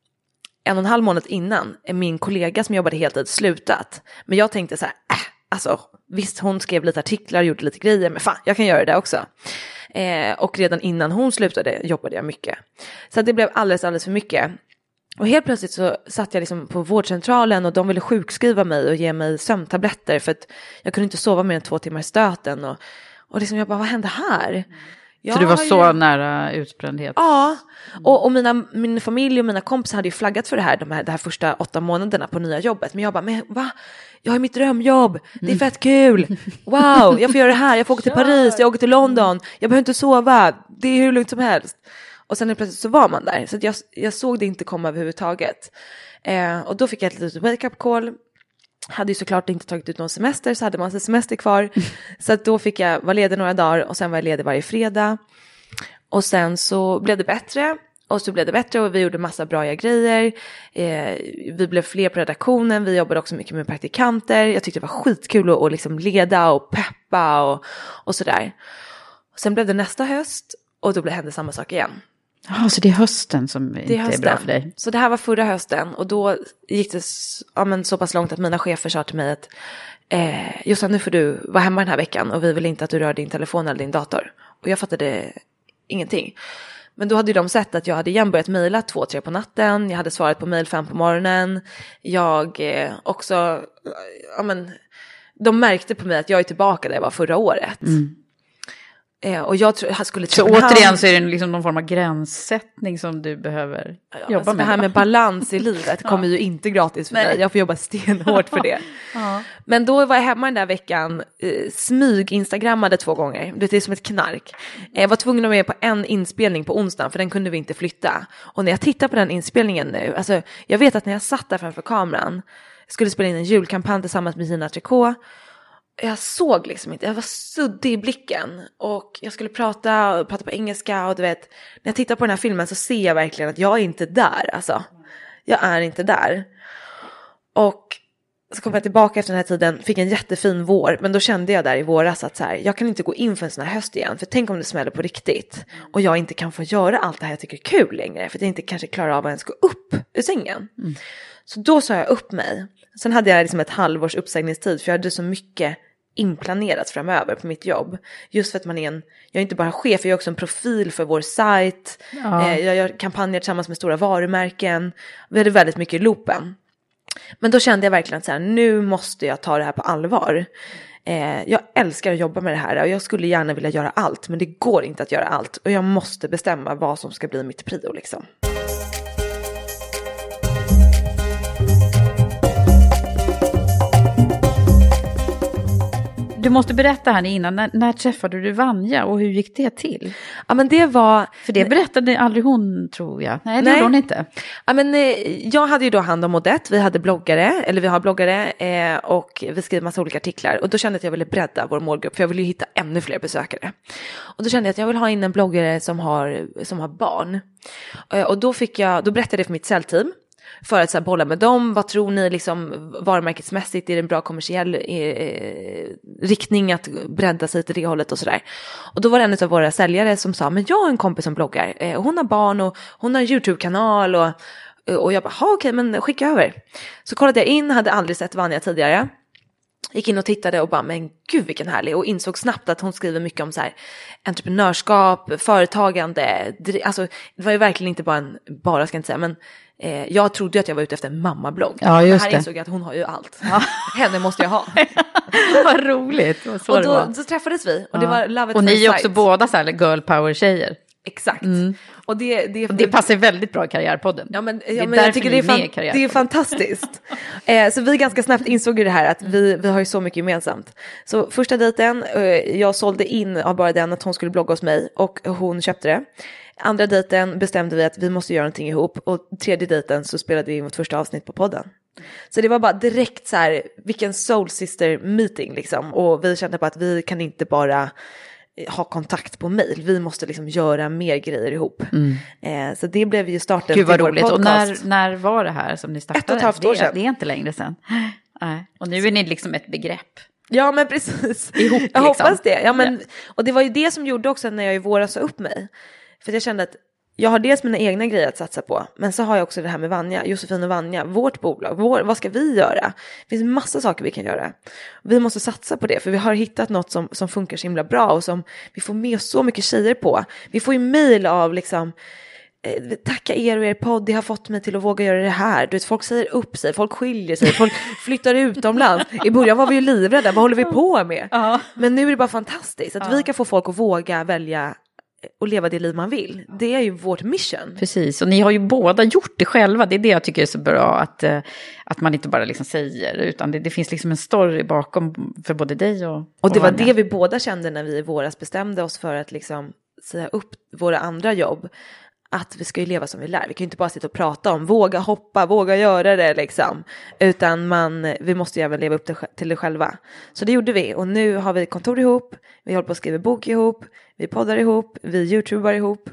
en och en halv månad innan min kollega som jobbade heltid slutat. Men jag tänkte så här, äh, alltså visst hon skrev lite artiklar, gjorde lite grejer, men fan jag kan göra det också. Eh, och redan innan hon slutade jobbade jag mycket. Så det blev alldeles, alldeles för mycket. Och helt plötsligt så satt jag liksom på vårdcentralen och de ville sjukskriva mig och ge mig sömntabletter för att jag kunde inte sova mer än två timmar i stöten. Och, och liksom jag bara, vad hände här? Jag
Så du var så
ju-
nära utbrändhet?
Ja, och, och mina, min familj och mina kompisar hade ju flaggat för det här de här, de här första åtta månaderna på nya jobbet. Men jag bara, men va? Jag har mitt drömjobb, det är fett kul, wow, jag får göra det här, jag får åka till Paris, jag åker till London, jag behöver inte sova, det är hur lugnt som helst. Och sen plötsligt så var man där, så jag, jag såg det inte komma överhuvudtaget. Eh, och då fick jag ett litet wake-up call, hade ju såklart inte tagit ut någon semester så hade man semester kvar. Så att då fick jag vara ledig några dagar och sen var jag ledig varje fredag. Och sen så blev det bättre. Och så blev det bättre och vi gjorde massa bra grejer. Eh, vi blev fler på redaktionen, vi jobbade också mycket med praktikanter. Jag tyckte det var skitkul att, att liksom leda och peppa och, och sådär. Sen blev det nästa höst och då hände samma sak igen.
Ja, så det är hösten som
Det
inte
är
är
hösten.
bra för dig?
Så det här var förra hösten och då gick det ja, men så pass långt att mina chefer sa till mig att eh, Jossan nu får du vara hemma den här veckan och vi vill inte att du rör din telefon eller din dator. Och jag fattade ingenting. Men då hade ju de sett att jag hade igen börjat mejla två, tre på natten. Jag hade svarat på mejl fem på morgonen. Jag eh, också, ja men, de märkte på mig att jag är tillbaka där jag var förra året. Eh, och jag tror jag skulle
Så återigen så är det liksom någon form av gränssättning som du behöver jobba
alltså
med.
Det här med balans i livet kommer ju inte gratis för
Nej.
mig. Jag får jobba stenhårt för det. Men då var jag hemma den där veckan, eh, smyg-instagrammade två gånger. Det är som ett knark. Eh, Jag var tvungen att vara med på en inspelning på onsdagen för den kunde vi inte flytta. Och när jag tittar på den inspelningen nu, alltså jag vet att när jag satt där framför kameran, skulle spela in en julkampanj tillsammans med Gina Tricot, jag såg liksom inte, jag var suddig i blicken och jag skulle prata och prata på engelska och du vet, när jag tittar på den här filmen så ser jag verkligen att jag är inte där alltså. Jag är inte där. Och så kom jag tillbaka efter den här tiden, fick en jättefin vår, men då kände jag där i våras att så här, jag kan inte gå in för en sån här höst igen, för tänk om det smäller på riktigt och jag inte kan få göra allt det här jag tycker är kul längre, för att jag inte kanske klarar av att ens gå upp ur sängen. Så då sa jag upp mig. Sen hade jag liksom ett halvårs uppsägningstid, för jag hade så mycket inplanerat framöver på mitt jobb. Just för att man är en, jag är inte bara chef, jag är också en profil för vår sajt. Eh, jag gör kampanjer tillsammans med stora varumärken. Vi hade väldigt mycket i loopen. Men då kände jag verkligen att så här, nu måste jag ta det här på allvar. Eh, jag älskar att jobba med det här och jag skulle gärna vilja göra allt, men det går inte att göra allt. Och jag måste bestämma vad som ska bli mitt prio liksom.
Du måste berätta här innan, när, när träffade du Vanja och hur gick det till?
Ja men det var...
För det berättade aldrig hon tror jag. Nej, det
Nej.
gjorde hon inte.
Ja, men, eh, jag hade ju då hand om Odette, vi hade bloggare, eller vi har bloggare eh, och vi skriver massa olika artiklar. Och då kände jag att jag ville bredda vår målgrupp, för jag ville ju hitta ännu fler besökare. Och då kände jag att jag vill ha in en bloggare som har, som har barn. Eh, och då, fick jag, då berättade jag det för mitt säljteam. För att så här, bolla med dem, vad tror ni liksom varumärkesmässigt, är det en bra kommersiell eh, eh, riktning att bredda sig till det hållet och sådär. Och då var det en av våra säljare som sa, men jag har en kompis som bloggar, eh, och hon har barn och hon har en YouTube-kanal och, eh, och jag bara, okej, okej men skicka över. Så kollade jag in, hade aldrig sett Vanja tidigare. Gick in och tittade och bara, men gud vilken härlig. Och insåg snabbt att hon skriver mycket om så här entreprenörskap, företagande. Alltså det var ju verkligen inte bara en, bara ska jag inte säga, men eh, jag trodde att jag var ute efter en mammablogg.
Ja, just
men här
det.
insåg jag att hon har ju allt. Henne måste jag ha.
Vad roligt. Vad
och
det
då så träffades vi och det
Ja.
var love
och ni är också båda så här girl power-tjejer.
Exakt. Och det, det,
Och det passar väldigt bra i Karriärpodden.
Ja, men,
är
ja, men jag tycker det är,
är
fan, det är fantastiskt. eh, så vi ganska snabbt insåg ju det här att vi, vi har ju så mycket gemensamt. Så första dejten, eh, jag sålde in av bara den att hon skulle blogga hos mig och hon köpte det. Andra dejten bestämde vi att vi måste göra någonting ihop och tredje dejten så spelade vi in vårt första avsnitt på podden. Så det var bara direkt så här, vilken soul sister meeting liksom. Och vi kände på att vi kan inte bara eh, ha kontakt på mail. Vi måste liksom göra mer grejer ihop. Eh, så det blev ju starten
Mm. Gud vad
till vår
roligt. Och
podcast.
när, när var det här som ni startade?
Ett och ett halvt år
det,
sedan.
Det är inte längre sedan. Och nu är ni liksom ett begrepp.
Ja men precis.
Ihop,
jag
liksom.
hoppas det. Ja, men, Och det var ju det som gjorde också när jag i våras sa upp mig. För jag kände att jag har dels mina egna grejer att satsa på, men så har jag också det här med Vanja, Josefin och Vanja, vårt bolag, vår, vad ska vi göra? Det finns massa saker vi kan göra. Vi måste satsa på det, för vi har hittat något som, som funkar så himla bra och som vi får med oss så mycket tjejer på. Vi får ju mail av liksom, eh, tacka er och er podd, det har fått mig till att våga göra det här. Du vet, folk säger upp sig, folk skiljer sig, folk flyttar utomlands. I början var vi ju livrädda, vad håller vi på med? Men nu är det bara fantastiskt, att vi kan få folk att våga välja och leva det liv man vill. Det är ju vårt mission.
Precis, och ni har ju båda gjort det själva. Det är det jag tycker är så bra, att, eh, att man inte bara liksom säger, utan det, det finns liksom en story bakom för både dig och
Och det var det vi båda kände när vi i våras bestämde oss för att liksom säga upp våra andra jobb. Att vi ska ju leva som vi lär. Vi kan ju inte bara sitta och prata om våga hoppa, våga göra det liksom. Utan man, vi måste ju även leva upp till det själva. Så det gjorde vi och nu har vi kontor ihop, vi håller på att skriva bok ihop, vi poddar ihop, vi youtubar ihop.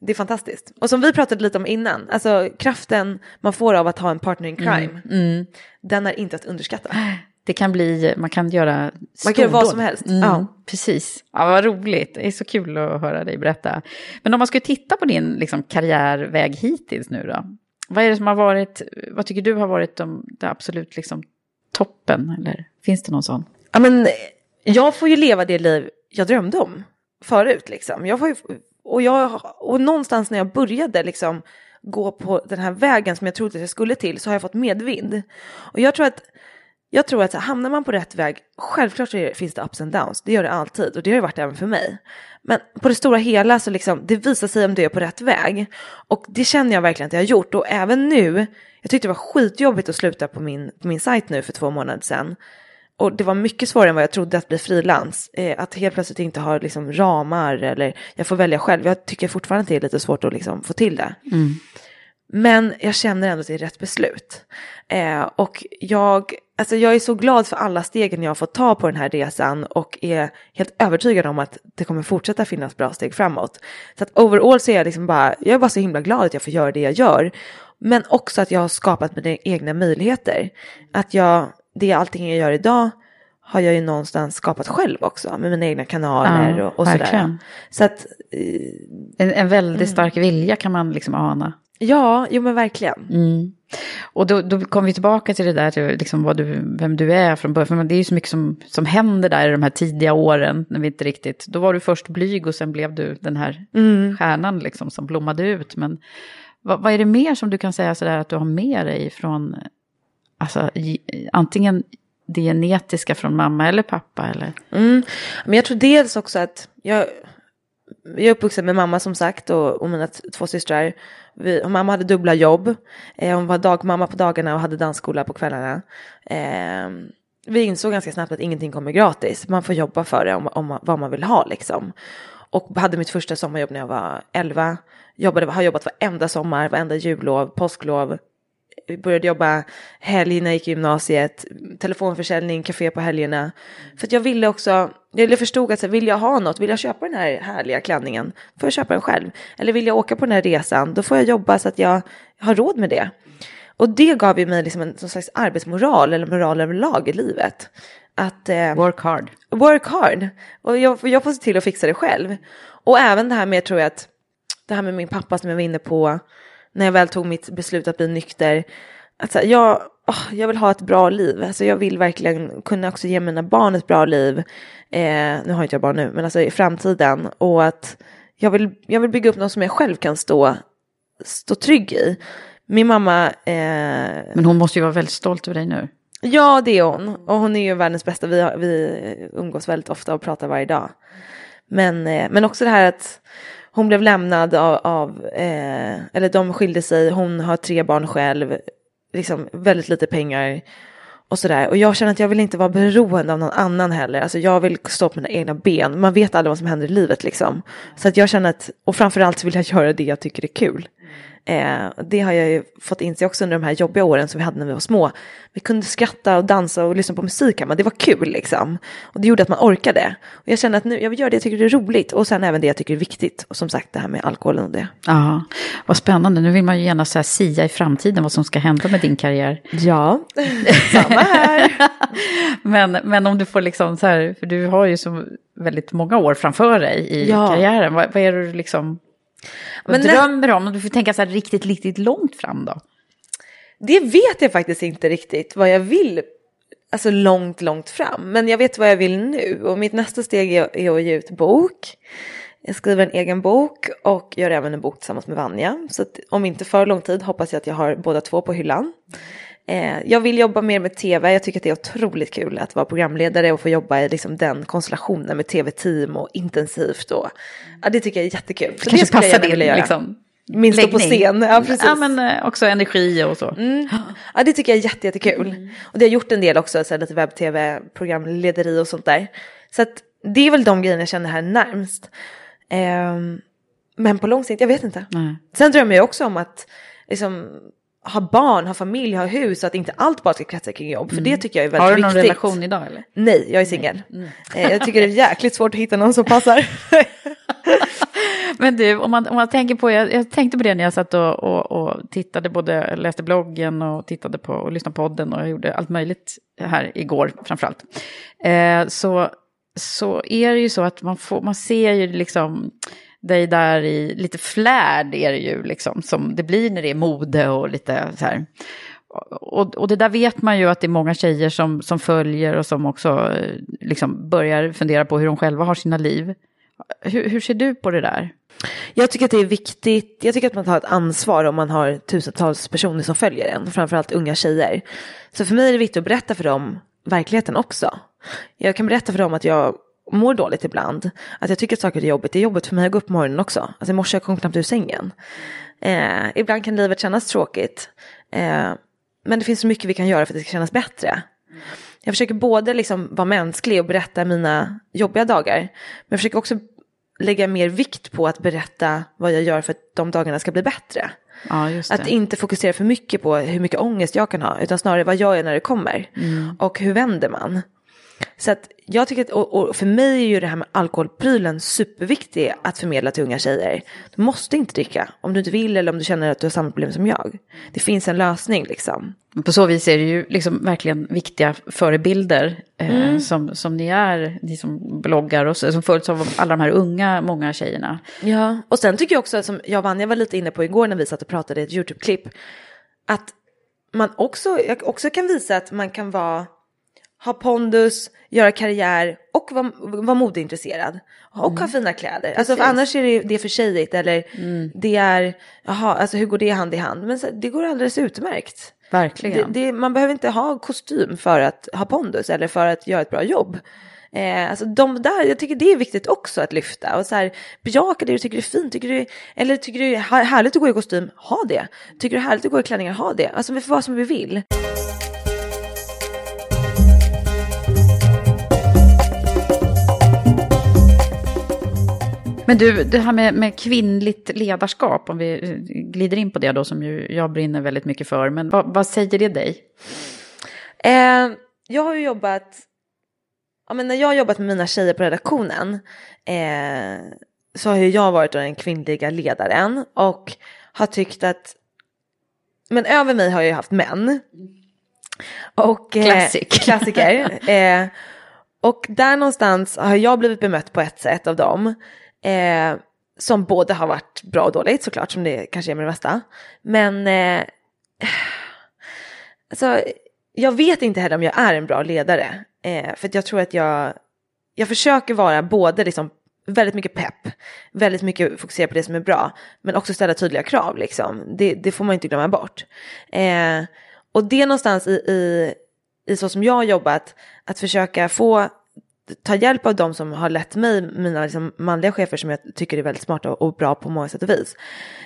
Det är fantastiskt. Och som vi pratade lite om innan, alltså kraften man får av att ha en partner in crime,
Mm, mm.
den är inte att underskatta.
Det kan bli, man kan göra
Man kan göra vad
stordåd.
som helst.
Mm,
Ja.
Precis. Ja, vad roligt. Det är så kul att höra dig berätta. Men om man skulle titta på din liksom, karriärväg hittills nu då. Vad är det som har varit, vad tycker du har varit de, det absolut liksom, toppen? Eller finns det någon sån?
Ja, men jag får ju leva det liv jag drömde om förut liksom. Jag får ju, och, jag, och någonstans när jag började liksom gå på den här vägen som jag trodde att jag skulle till så har jag fått medvind. Och jag tror att jag tror att så här, hamnar man på rätt väg, självklart så det, finns det ups and downs, det gör det alltid och det har det varit även för mig. Men på det stora hela så liksom, det visar sig om du är på rätt väg. Och det känner jag verkligen att jag har gjort och även nu, jag tyckte det var skitjobbigt att sluta på min, på min sajt nu för två månader sedan. Och det var mycket svårare än vad jag trodde att bli frilans. Eh, att helt plötsligt inte ha liksom ramar eller jag får välja själv. Jag tycker fortfarande att det är lite svårt att liksom få till det. Mm. Men jag känner ändå att det är rätt beslut. Eh, och jag, alltså jag är så glad för alla stegen jag har fått ta på den här resan och är helt övertygad om att det kommer fortsätta finnas bra steg framåt. Så att overall så är jag liksom bara, jag är bara så himla glad att jag får göra det jag gör. Men också att jag har skapat mina egna möjligheter. Att jag, det allting jag gör idag har jag ju någonstans skapat själv också med mina egna kanaler
Ja,
och, och sådär. Så att, eh,
En, en väldigt stark vilja kan man liksom ana.
Ja, jo men verkligen.
Mm. Och då, då kom vi tillbaka till det där, till liksom vad du, vem du är från början. För det är ju så mycket som, som händer där i de här tidiga åren. När vi inte riktigt, då var du först blyg och sen blev du den här stjärnan liksom, som blommade ut. Men vad, vad är det mer som du kan säga sådär att du har med dig från, alltså, antingen det genetiska från mamma eller pappa? Eller?
Mm. Men jag tror dels också att jag, jag är uppvuxen med mamma som sagt och, och mina två systrar. Vi, och mamma hade dubbla jobb. Eh, hon var dagmamma på dagarna och hade dansskola på kvällarna. Eh, vi insåg ganska snabbt att ingenting kommer gratis. Man får jobba för det om, om vad man vill ha liksom. Och hade mitt första sommarjobb när jag var 11. Jobbade, har jobbat varenda sommar, varenda jullov, påsklov, började jobba helg när jag gick i gymnasiet, telefonförsäljning, café på helgerna. För att jag ville också, jag förstod att vill jag ha något, vill jag köpa den här härliga klänningen, får jag köpa den själv. Eller vill jag åka på den här resan, då får jag jobba så att jag har råd med det. Och det gav ju mig liksom en någon slags arbetsmoral eller moral överlag i livet. Att, eh,
Work hard.
work hard. Och jag, jag får se till att fixa det själv. Och även det här med, tror jag att, det här med min pappa som jag var inne på, när jag väl tog mitt beslut att bli nykter. Att här, jag, åh, jag vill ha ett bra liv. Alltså jag vill verkligen kunna också ge mina barn ett bra liv. Eh, nu har inte jag barn nu, men alltså i framtiden. Och att jag vill, jag vill bygga upp något som jag själv kan stå, stå trygg i. Min mamma eh,
Men hon måste ju vara väldigt stolt över dig nu.
Ja, det är hon. Och hon är ju världens bästa. Vi, har, vi umgås väldigt ofta och pratar varje dag. Men, eh, men också det här att hon blev lämnad av, av eh, eller de skilde sig, hon har tre barn själv, liksom väldigt lite pengar och sådär. Och jag känner att jag vill inte vara beroende av någon annan heller. Alltså jag vill stå på mina egna ben. Man vet aldrig vad som händer i livet liksom. Så att jag känner att, och framförallt så vill jag göra det jag tycker är kul. Eh, det har jag ju fått inse också under de här jobbiga åren som vi hade när vi var små. Vi kunde skratta och dansa och lyssna på musik hemma, det var kul liksom. Och det gjorde att man orkade. Och jag känner att nu, jag vill göra det jag tycker är roligt och sen även det jag tycker är viktigt. Och som sagt det här med alkoholen och det.
Ja, vad spännande. Nu vill man ju gärna så här sia i framtiden vad som ska hända med din karriär.
Ja, samma här.
Men, men om du får liksom så här, för du har ju så väldigt många år framför dig i
Ja.
karriären. Vad, vad är det du liksom vad
Men
drömmer om? Om du får tänka så här riktigt, riktigt långt fram då?
Det vet jag faktiskt inte riktigt vad jag vill, alltså långt, långt fram. Men jag vet vad jag vill nu och mitt nästa steg är, är att ge ut bok. Jag skriver en egen bok och gör även en bok tillsammans med Vanja. Så om inte för lång tid hoppas jag att jag har båda två på hyllan. Eh, jag vill jobba mer med tv. Jag tycker att det är otroligt kul att vara programledare och få jobba i liksom den konstellationen med tv-team och intensivt. Och, ja, det tycker jag är jättekul. Så det
Kanske
jag
passar
vilja
din
göra.
liksom,
Min stå på scen, ja precis.
Ja, men eh, också energi och så.
Mm. Ja, det tycker jag är jätte, jättekul. Och det har gjort en del också, så här, lite webb-tv, programlederi och sånt där. Så att det är väl de grejerna jag känner här närmst. Ehm, Men på lång sikt, jag vet inte.
Nej.
Sen drömmer jag också om att liksom, ha barn, ha familj, ha hus, så att inte allt bara ska kretsa kring jobb. För det tycker jag är väldigt
Mm. Har du
viktigt.
någon relation idag eller?
Nej, jag är singel.
Mm.
Eh, Jag tycker det är jäkligt svårt att hitta någon som passar.
Men du, om man, om man tänker på, jag, jag tänkte på det när jag satt och, och, och tittade, både läste bloggen och tittade på och lyssnade på podden och jag gjorde allt möjligt här igår framförallt. Eh, så, så är det ju så att man, får, man ser ju liksom dig där i lite flärd är det ju liksom som det blir när det är mode och lite så här. Och, och det där vet man ju att det är många tjejer som, som följer och som också eh, liksom börjar fundera på hur de själva har sina liv. Hur, hur ser du på det där?
Jag tycker att det är viktigt, jag tycker att man tar ett ansvar om man har tusentals personer som följer en, framförallt unga tjejer. Så för mig är det viktigt att berätta för dem verkligheten också. Jag kan berätta för dem att jag mår dåligt ibland, att jag tycker att saker är jobbigt. Det är jobbigt för mig att gå upp på morgonen också. Alltså i morse jag kom knappt ur sängen. Eh, ibland kan livet kännas tråkigt. Eh, men det finns så mycket vi kan göra för att det ska kännas bättre. Jag försöker både liksom vara mänsklig och berätta mina jobbiga dagar. Men jag försöker också lägga mer vikt på att berätta vad jag gör för att de dagarna ska bli bättre.
Ja.
Att inte fokusera för mycket på hur mycket ångest jag kan ha, utan snarare vad jag när det kommer?
Mm.
Och hur vänder man? Så att jag tycker att, och, och för mig är ju det här med alkoholprylen superviktig att förmedla till unga tjejer. Du måste inte dricka om du inte vill eller om du känner att du har samma problem som jag. Det finns en lösning liksom.
På så vis är det ju liksom verkligen viktiga förebilder eh,
Mm.
som, som ni är, ni som bloggar och så, som följs av alla de här unga, många tjejerna.
Ja, och sen tycker jag också, som jag och Vanja var lite inne på igår när vi satt och pratade i ett YouTube-klipp, att man också, också kan visa att man kan vara, ha pondus, göra karriär och vara, vara modeintresserad. Och ha fina kläder. Alltså för annars är det, det för tjejigt eller det är, jaha, alltså hur går det hand i hand? Men det går alldeles utmärkt. Det,
Verkligen.
det, man behöver inte ha kostym för att ha pondus eller för att göra ett bra jobb. Eh, alltså de där, jag tycker det är viktigt också att lyfta och så här bejaka det du tycker är fint, tycker du, eller tycker du det är här- härligt att gå i kostym, ha det. Tycker du det är härligt att gå i klänningar, ha det. Alltså vi får vara som vi vill.
Men du, det här med, med kvinnligt ledarskap, om vi eh, glider in på det då som ju jag brinner väldigt mycket för, men vad, vad säger det dig?
Eh, jag har ju jobbat, ja men när jag har jobbat med mina tjejer på redaktionen eh, så har ju jag varit den kvinnliga ledaren och har tyckt att, men över mig har jag ju haft män. Och, eh,
Classic.
Klassiker. eh, och där någonstans har jag blivit bemött på ett sätt av dem. Eh, som både har varit bra och dåligt såklart, som det kanske är med det mesta. Men eh, alltså, jag vet inte heller om jag är en bra ledare. Eh, för att jag tror att jag, jag försöker vara både liksom väldigt mycket pepp, väldigt mycket fokusera på det som är bra, men också ställa tydliga krav liksom. Det, det får man inte glömma bort. Eh, och det är någonstans i, i, i så som jag har jobbat, att försöka få ta hjälp av de som har lett mig, mina liksom manliga chefer som jag tycker är väldigt smarta och bra på många sätt och vis.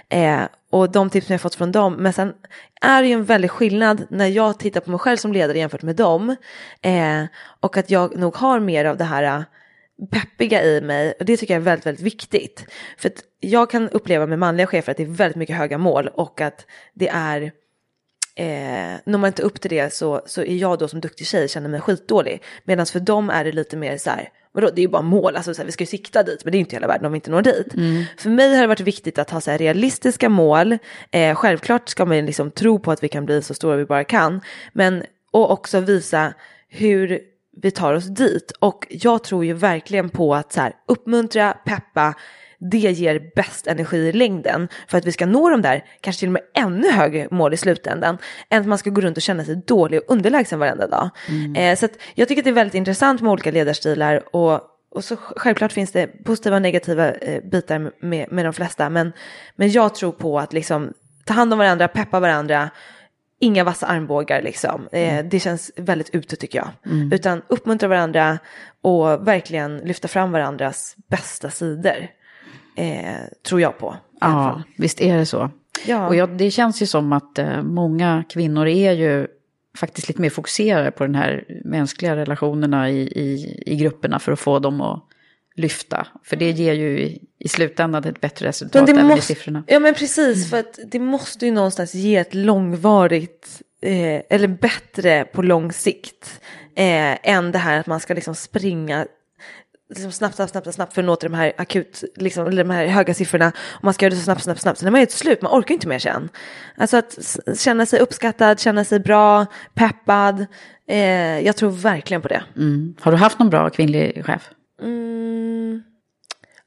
Eh, och de tips som jag har fått från dem. Men sen är det ju en väldig skillnad när jag tittar på mig själv som ledare jämfört med dem. Eh, och att jag nog har mer av det här eh, peppiga i mig. Och det tycker jag är väldigt, väldigt viktigt. För att jag kan uppleva med manliga chefer att det är väldigt mycket höga mål och att det är eh, når man inte upp till det så, så är jag då som duktig tjej känner mig skitdålig. Medan för dem är det lite mer så här, vadå, det är ju bara mål, alltså så här, vi ska ju sikta dit, men det är ju inte hela världen om vi inte når dit. För mig har det varit viktigt att ha så här realistiska mål. Eh, självklart ska man liksom tro på att vi kan bli så stora vi bara kan, men och också visa hur vi tar oss dit. Och jag tror ju verkligen på att så här, uppmuntra, peppa, det ger bäst energi i längden för att vi ska nå de där, kanske till och med ännu högre mål i slutändan, än att man ska gå runt och känna sig dålig och underlägsen varenda dag. Eh, så jag tycker att det är väldigt intressant med olika ledarstilar och, och så självklart finns det positiva och negativa eh, bitar med, med de flesta, men, men jag tror på att liksom ta hand om varandra, peppa varandra, inga vassa armbågar liksom. Eh, det känns väldigt ute tycker jag. Utan uppmuntra varandra och verkligen lyfta fram varandras bästa sidor. Eh, tror jag på. i.
Ja, visst är det så.
Ja.
Och jag, det känns ju som att eh, många kvinnor är ju faktiskt lite mer fokuserade på den här mänskliga relationerna i, i, i grupperna för att få dem att lyfta. För det ger ju i, i slutändan ett bättre
Men
resultat
det
även i
måste,
siffrorna.
ja men precis, för att det måste ju någonstans ge ett långvarigt, eh, eller bättre på lång sikt, eh, än det här att man ska liksom springa liksom snabbt, snabbt, snabbt, snabbt för att nå till de här akut, liksom, eller de här höga siffrorna. Och man ska göra det så snabbt, snabbt, snabbt. Sen är man ju till slut, man orkar inte mer sen. Alltså att känna sig uppskattad, känna sig bra, peppad. Eh, jag tror verkligen på det.
Mm. Har du haft någon bra kvinnlig chef?
Mm.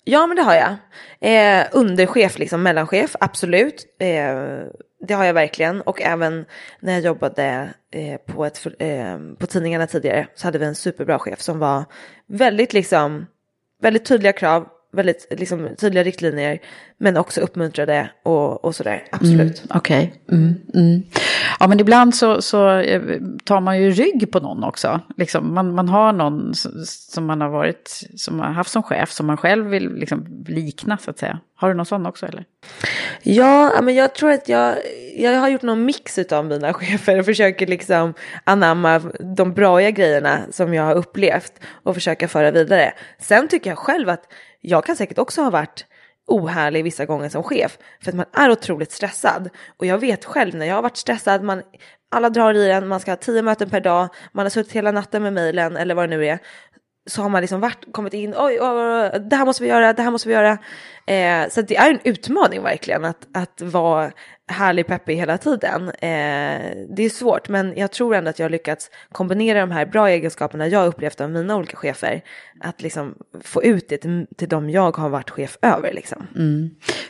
Ja, men det har jag. Eh, underchef, liksom mellanchef, absolut. Eh, det har jag verkligen. Och även när jag jobbade eh, på, ett, eh, på tidningarna tidigare så hade vi en superbra chef som var väldigt, liksom, väldigt tydliga krav, väldigt liksom, tydliga riktlinjer, men också uppmuntrade och, och sådär. Absolut.
Okej. Mm, mm. Ja, men ibland så, så eh, tar man ju rygg på någon också. Liksom, man, man har någon som man har varit, som har haft som chef, som man själv vill liksom likna så att säga. Har du någon sån också eller?
Ja, ja, men jag tror att jag, jag har gjort någon mix av mina chefer och försöker liksom anamma de braiga grejerna som jag har upplevt och försöka föra vidare. Sen tycker jag själv att jag kan säkert också ha varit ohärlig vissa gånger som chef för att man är otroligt stressad och jag vet själv när jag har varit stressad, man, alla drar i en, man ska ha tio möten per dag, man har suttit hela natten med mejlen eller vad det nu är så har man liksom varit, kommit in, oj, oj, oj, det här måste vi göra, det här måste vi göra. Eh, så det är en utmaning verkligen att, att vara härlig peppig hela tiden. Eh, det är svårt, men jag tror ändå att jag har lyckats kombinera de här bra egenskaperna jag har upplevt av mina olika chefer, att liksom få ut det till, till de jag har varit chef över. Liksom.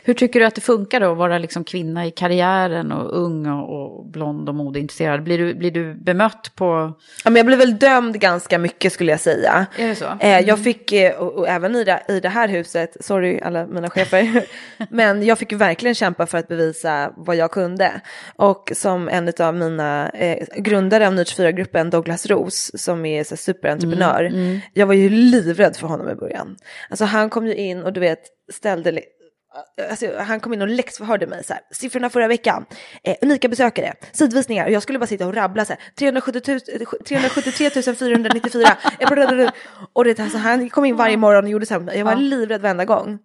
Hur tycker du att det funkar då att vara liksom kvinna i karriären och ung och, och blond och modeintresserad? Blir du, blir du bemött på...
Ja, men jag blev väl dömd ganska mycket skulle jag säga.
Är det så?
Eh, jag fick, eh, och, och även i det, i det här huset, sorry alla mina chefer, men jag fick verkligen kämpa för att bevisa vad jag kunde. Och som en av mina eh, grundare av Nurt 4-gruppen, Douglas Ros, som är så superentreprenör, jag var ju livrädd för honom i början. Alltså han kom ju in och du vet, ställde Alltså, han kom in och läxförhörde mig så här, siffrorna förra veckan, eh, unika besökare, sidvisningar. Och jag skulle bara sitta och rabbla så här, 370 000, 373 494, eh, blablabla. och det, alltså, han kom in varje morgon och gjorde så här, jag var livrädd varenda gång.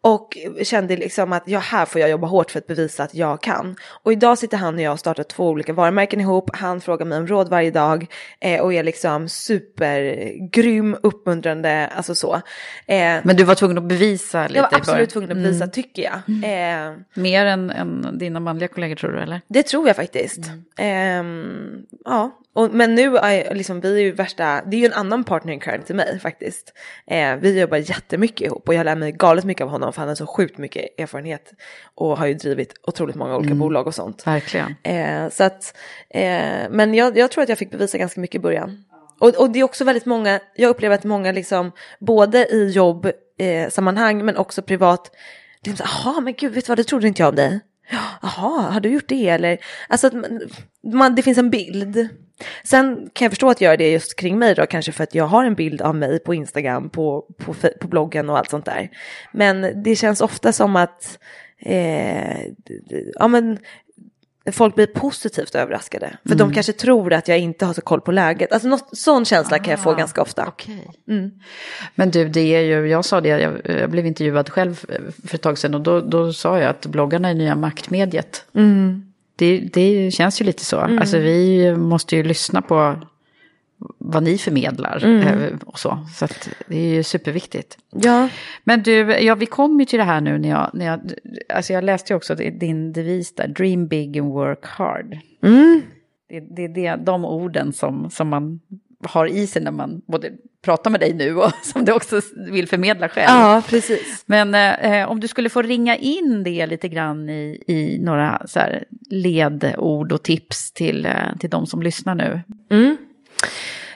Och kände liksom att ja, här får jag jobba hårt för att bevisa att jag kan. Och idag sitter han och jag och startar två olika varumärken ihop, han frågar mig om råd varje dag. Eh, och är liksom supergrym, uppmuntrande, alltså så. Eh,
Men du var tvungen att bevisa lite
jag var absolut tvungen att bevisa, tycker jag. Eh,
Mer än, än dina manliga kollegor tror du eller?
det tror jag faktiskt. Ehm, ja, och, men nu är liksom, vi är ju värsta, det är ju en annan partner in crime till mig faktiskt. Eh, vi jobbar jättemycket ihop och jag lär mig galet mycket av honom för han har så sjukt mycket erfarenhet och har ju drivit otroligt många olika bolag och sånt.
Verkligen.
Eh, så att, eh, men jag, jag tror att jag fick bevisa ganska mycket i början. Och, och det är också väldigt många, jag upplever att många liksom, både i jobbsammanhang eh, men också privat, det är så, jaha men gud, vet du vad, det trodde inte jag om dig. Jaha, har du gjort det eller? Alltså att man, man, det finns en bild. Sen kan jag förstå att göra det just kring mig då, kanske för att jag har en bild av mig på Instagram, på, på, på bloggen och allt sånt där. Men det känns ofta som att, eh, ja men, folk blir positivt överraskade. För de kanske tror att jag inte har så koll på läget. Alltså något, sån känsla kan jag få ganska ofta.
Okej. Men du, det är ju, jag sa det, jag, jag blev intervjuad själv för ett tag sedan och då, då sa jag att bloggarna är nya maktmediet. Det, det känns ju lite så. Alltså vi måste ju lyssna på vad ni förmedlar eh, och så. Så det är ju superviktigt.
Ja,
Men du, ja, vi kom ju till det här nu när jag, när jag, alltså jag läste ju också din devis där, dream big and work hard. Det, det är det, de orden som, som man har i sig när man både pratar med dig nu och som du också vill förmedla själv.
ja precis.
Men eh, om du skulle få ringa in det lite grann i, i några så ledord och tips till, eh, till de som lyssnar nu.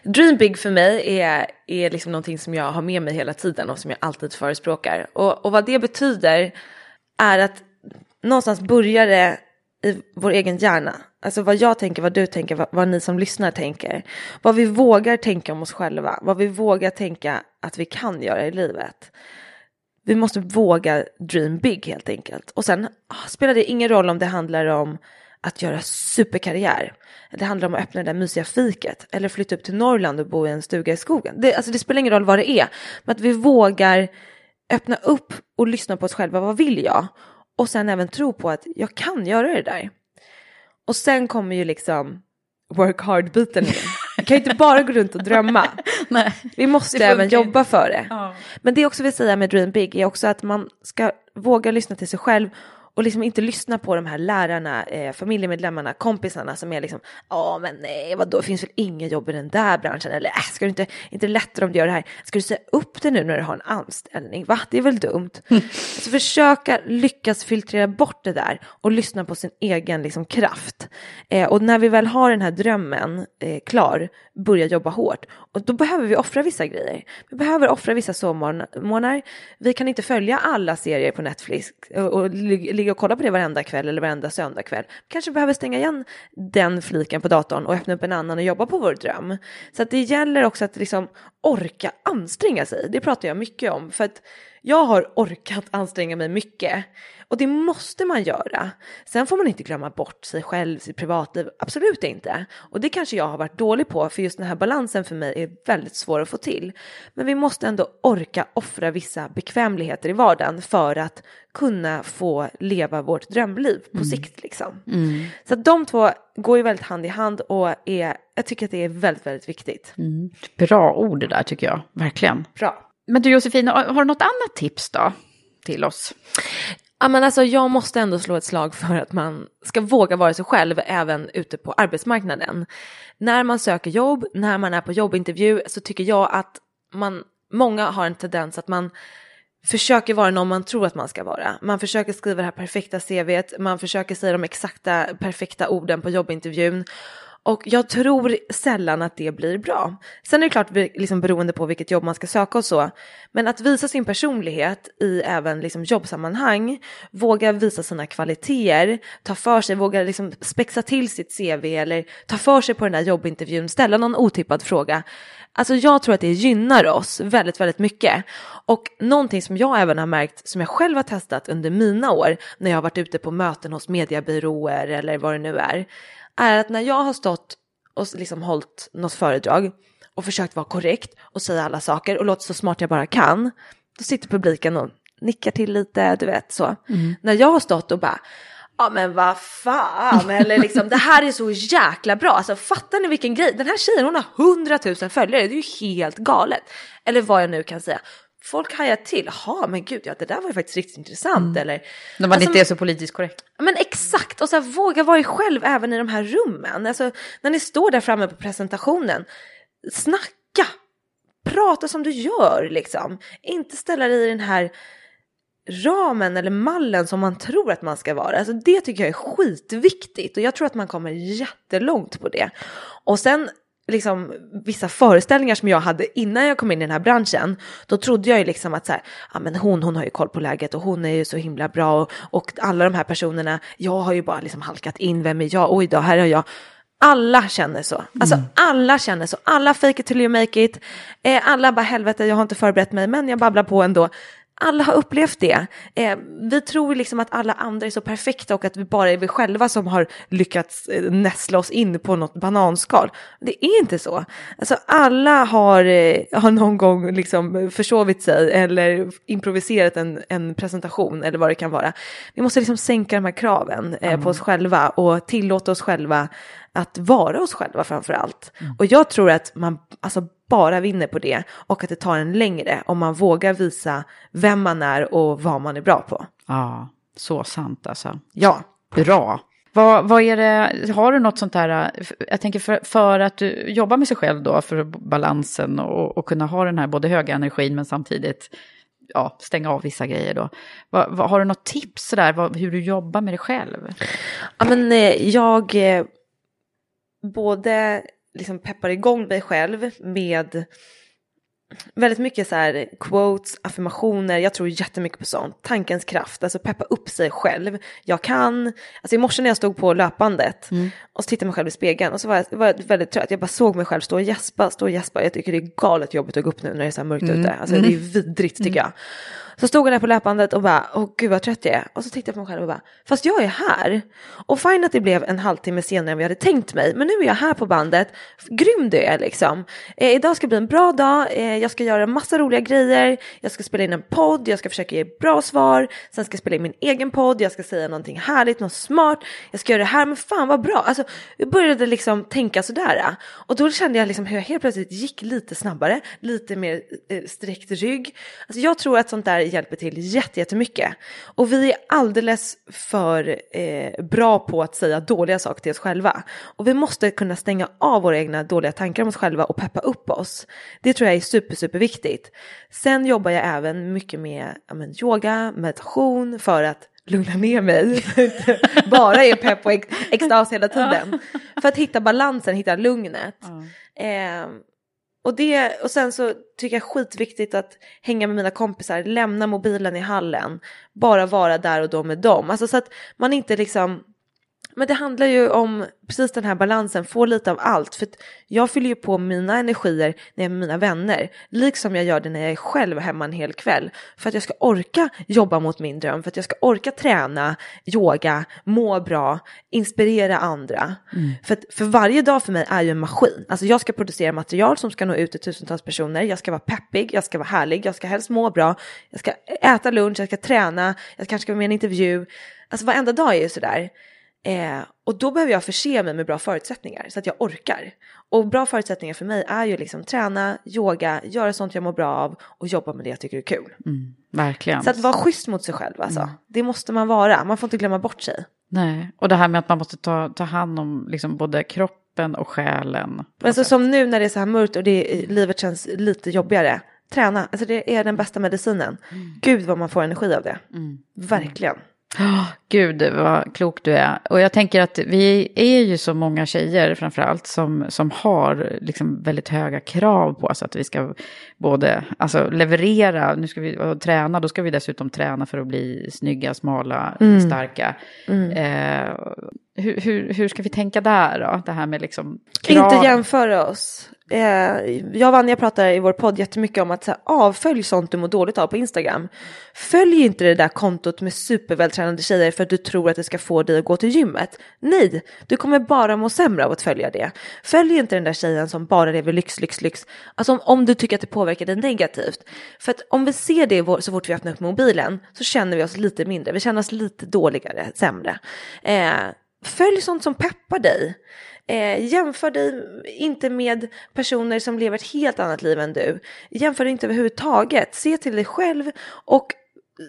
Dream big för mig är, är liksom någonting som jag har med mig hela tiden och som jag alltid förespråkar. Och, och vad det betyder är att någonstans börjar det i vår egen hjärna. Alltså vad jag tänker, vad du tänker, vad, vad ni som lyssnar tänker. Vad vi vågar tänka om oss själva, vad vi vågar tänka att vi kan göra i livet. Vi måste våga dream big helt enkelt. Och sen ah, spelar det ingen roll om det handlar om att göra superkarriär. Det handlar om att öppna det där mysiga fiket. Eller flytta upp till Norrland och bo i en stuga i skogen. Det, alltså det spelar ingen roll vad det är. Men att vi vågar öppna upp och lyssna på oss själva, vad vill jag? Och sen även tro på att jag kan göra det där. Och sen kommer ju liksom work hard-biten igen. Vi kan ju inte bara gå runt och drömma.
Nej,
Vi måste även jobba för det.
Ja.
Men det jag också vill säga med Dream Big är också att man ska våga lyssna till sig själv och liksom inte lyssna på de här lärarna, eh, familjemedlemmarna, kompisarna som är liksom, ja men nej, vadå, det finns väl inga jobb i den där branschen, eller äh, ska du inte, inte lättare om du gör det här, ska du säga upp det nu när du har en anställning, va, det är väl dumt. Så försöka lyckas filtrera bort det där och lyssna på sin egen liksom, kraft. Eh, och när vi väl har den här drömmen eh, klar, börja jobba hårt. Och då behöver vi offra vissa grejer. Vi behöver offra vissa sovmorgnar. Vi kan inte följa alla serier på Netflix och, och ligger och kolla på det varenda kväll eller varenda söndagkväll. Kanske behöver stänga igen den fliken på datorn och öppna upp en annan och jobba på vår dröm. Så att det gäller också att liksom orka anstränga sig. Det pratar jag mycket om. För att jag har orkat anstränga mig mycket och det måste man göra. Sen får man inte glömma bort sig själv, sitt privatliv, absolut inte. Och det kanske jag har varit dålig på, för just den här balansen för mig är väldigt svår att få till. Men vi måste ändå orka offra vissa bekvämligheter i vardagen för att kunna få leva vårt drömliv på sikt liksom. Så att de två går ju väldigt hand i hand och är, jag tycker att det är väldigt, väldigt viktigt.
Bra ord det där tycker jag, verkligen.
Bra.
Men du Josefin, har du något annat tips då till oss?
Ja, men alltså, jag måste ändå slå ett slag för att man ska våga vara sig själv även ute på arbetsmarknaden. När man söker jobb, när man är på jobbintervju så tycker jag att man, många har en tendens att man försöker vara någon man tror att man ska vara. Man försöker skriva det här perfekta CVet, man försöker säga de exakta perfekta orden på jobbintervjun. Och jag tror sällan att det blir bra. Sen är det klart liksom beroende på vilket jobb man ska söka och så. Men att visa sin personlighet i även liksom jobbsammanhang, våga visa sina kvaliteter, ta för sig, våga liksom spexa till sitt CV eller ta för sig på den här jobbintervjun, ställa någon otippad fråga. Alltså jag tror att det gynnar oss väldigt, väldigt mycket. Och någonting som jag även har märkt, som jag själv har testat under mina år, när jag har varit ute på möten hos mediebyråer eller vad det nu är, är att när jag har stått och liksom hållit något föredrag och försökt vara korrekt och säga alla saker och låta så smart jag bara kan, då sitter publiken och nickar till lite, du vet så. När jag har stått och bara, ja men vad fan, eller liksom det här är så jäkla bra, alltså fattar ni vilken grej, den här tjejen hon har hundratusen följare, det är ju helt galet. Eller vad jag nu kan säga. Folk hajar till, jaha men gud ja det där var ju faktiskt riktigt intressant eller.
När man
Alltså,
inte är så politiskt korrekt.
men exakt, och så här, våga vara er själv även i de här rummen. Alltså, när ni står där framme på presentationen, snacka, prata som du gör liksom. Inte ställa dig i den här ramen eller mallen som man tror att man ska vara. Alltså, det tycker jag är skitviktigt och jag tror att man kommer jättelångt på det. Och sen liksom vissa föreställningar som jag hade innan jag kom in i den här branschen, då trodde jag ju liksom att så här, ja men hon, hon har ju koll på läget och hon är ju så himla bra och, och alla de här personerna, jag har ju bara liksom halkat in, vem är jag, oj då, här är jag. Alla känner så, alltså alla känner så, alla fake it till you make it, eh, alla bara helvete jag har inte förberett mig men jag babblar på ändå. Alla har upplevt det. Eh, vi tror liksom att alla andra är så perfekta och att vi bara är vi själva som har lyckats eh, näsla oss in på något bananskal. Det är inte så. Alltså alla har, eh, har någon gång liksom försovit sig eller improviserat en, en presentation eller vad det kan vara. Vi måste liksom sänka de här kraven eh, på oss själva och tillåta oss själva att vara oss själva framför allt. Och jag tror att man alltså bara vinner på det och att det tar en längre om man vågar visa vem man är och vad man är bra på.
Ja, så sant alltså.
Ja.
Bra. Vad, vad är det, har du något sånt där, jag tänker för, för att du jobbar med sig själv då, för balansen och, och kunna ha den här både höga energin men samtidigt ja, stänga av vissa grejer då. Vad, vad, har du något tips där, vad, hur du jobbar med dig själv?
Ja men eh, jag eh, både liksom peppar igång mig själv med väldigt mycket så här quotes, affirmationer, jag tror jättemycket på sånt. Tankens kraft, alltså peppa upp sig själv. Jag kan, alltså i morse när jag stod på löpandet och så tittade mig själv i spegeln och så var jag, var jag väldigt trött. Jag bara såg mig själv stå och gäspa, stå och gäspa. Jag tycker det är galet jobbigt att gå upp nu när det är så här mörkt ute. Alltså det är vidrigt tycker jag. Så stod jag där på löpbandet och bara, åh gud vad trött jag är. Och så tittade jag på mig själv och bara, fast jag är här. Och fine att det blev en halvtimme senare än vi hade tänkt mig. Men nu är jag här på bandet, grym du är liksom. Eh, idag ska bli en bra dag, eh, jag ska göra massa roliga grejer. Jag ska spela in en podd, jag ska försöka ge bra svar. Sen ska jag spela in min egen podd, jag ska säga någonting härligt, något smart. Jag ska göra det här, men fan vad bra. Alltså, jag började liksom tänka sådär. Och då kände jag liksom hur jag helt plötsligt gick lite snabbare, lite mer eh, sträckt rygg. Alltså jag tror att sånt där hjälper till jättemycket. Och vi är alldeles för eh, bra på att säga dåliga saker till oss själva. Och vi måste kunna stänga av våra egna dåliga tankar om oss själva och peppa upp oss. Det tror jag är super, super viktigt. Sen jobbar jag även mycket med ja, men, yoga, meditation för att lugna ner mig. Bara är pepp och ex extas hela tiden. För att hitta balansen, hitta lugnet. Mm. Eh, och, det, och sen så tycker jag skitviktigt att hänga med mina kompisar, lämna mobilen i hallen, bara vara där och då med dem. Alltså så att man inte liksom men det handlar ju om precis den här balansen, få lite av allt. För jag fyller ju på mina energier när jag är med mina vänner, liksom jag gör det när jag är själv hemma en hel kväll. För att jag ska orka jobba mot min dröm, för att jag ska orka träna, yoga, må bra, inspirera andra. Mm. För, att, för varje dag för mig är ju en maskin. Alltså jag ska producera material som ska nå ut till tusentals personer, jag ska vara peppig, jag ska vara härlig, jag ska helst må bra, jag ska äta lunch, jag ska träna, jag kanske ska vara med i en intervju. Alltså varenda dag är ju sådär. Eh, och då behöver jag förse mig med bra förutsättningar så att jag orkar. Och bra förutsättningar för mig är ju liksom träna, yoga, göra sånt jag mår bra av och jobba med det jag tycker är kul.
Mm, verkligen.
Så att vara schysst mot sig själv alltså. Mm. Det måste man vara, man får inte glömma bort sig.
Nej, och det här med att man måste ta, ta hand om liksom både kroppen och själen.
Alltså som nu när det är så här mörkt och det, livet känns lite jobbigare. Träna, alltså det är den bästa medicinen. Mm. Gud vad man får energi av det. Mm. Verkligen.
Oh, Gud vad klok du är. Och jag tänker att vi är ju så många tjejer framförallt som, som har liksom väldigt höga krav på oss att vi ska både alltså, leverera, nu ska vi träna, då ska vi dessutom träna för att bli snygga, smala, mm. starka. Mm. Eh, hur, hur, hur ska vi tänka där då? Det här med liksom
krav. Inte jämföra oss. Eh, jag och Vanja pratar i vår podd jättemycket om att så här, ah, avfölj sånt du mår dåligt av på Instagram. Följ inte det där kontot med supervältränade tjejer för att du tror att det ska få dig att gå till gymmet. Nej, du kommer bara må sämre av att följa det. Följ inte den där tjejen som bara lever lyx, lyx, lyx. Alltså om, om du tycker att det påverkar dig negativt. För att om vi ser det så fort vi öppnar upp mobilen så känner vi oss lite mindre. Vi känner oss lite dåligare, sämre. Eh, följ sånt som peppar dig. Eh, jämför dig inte med personer som lever ett helt annat liv än du. Jämför dig inte överhuvudtaget. Se till dig själv och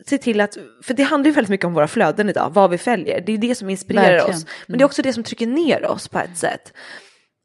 se till att, för det handlar ju väldigt mycket om våra flöden idag, vad vi följer. Det är det som inspirerar Verkligen. oss. Men det är också det som trycker ner oss på ett sätt.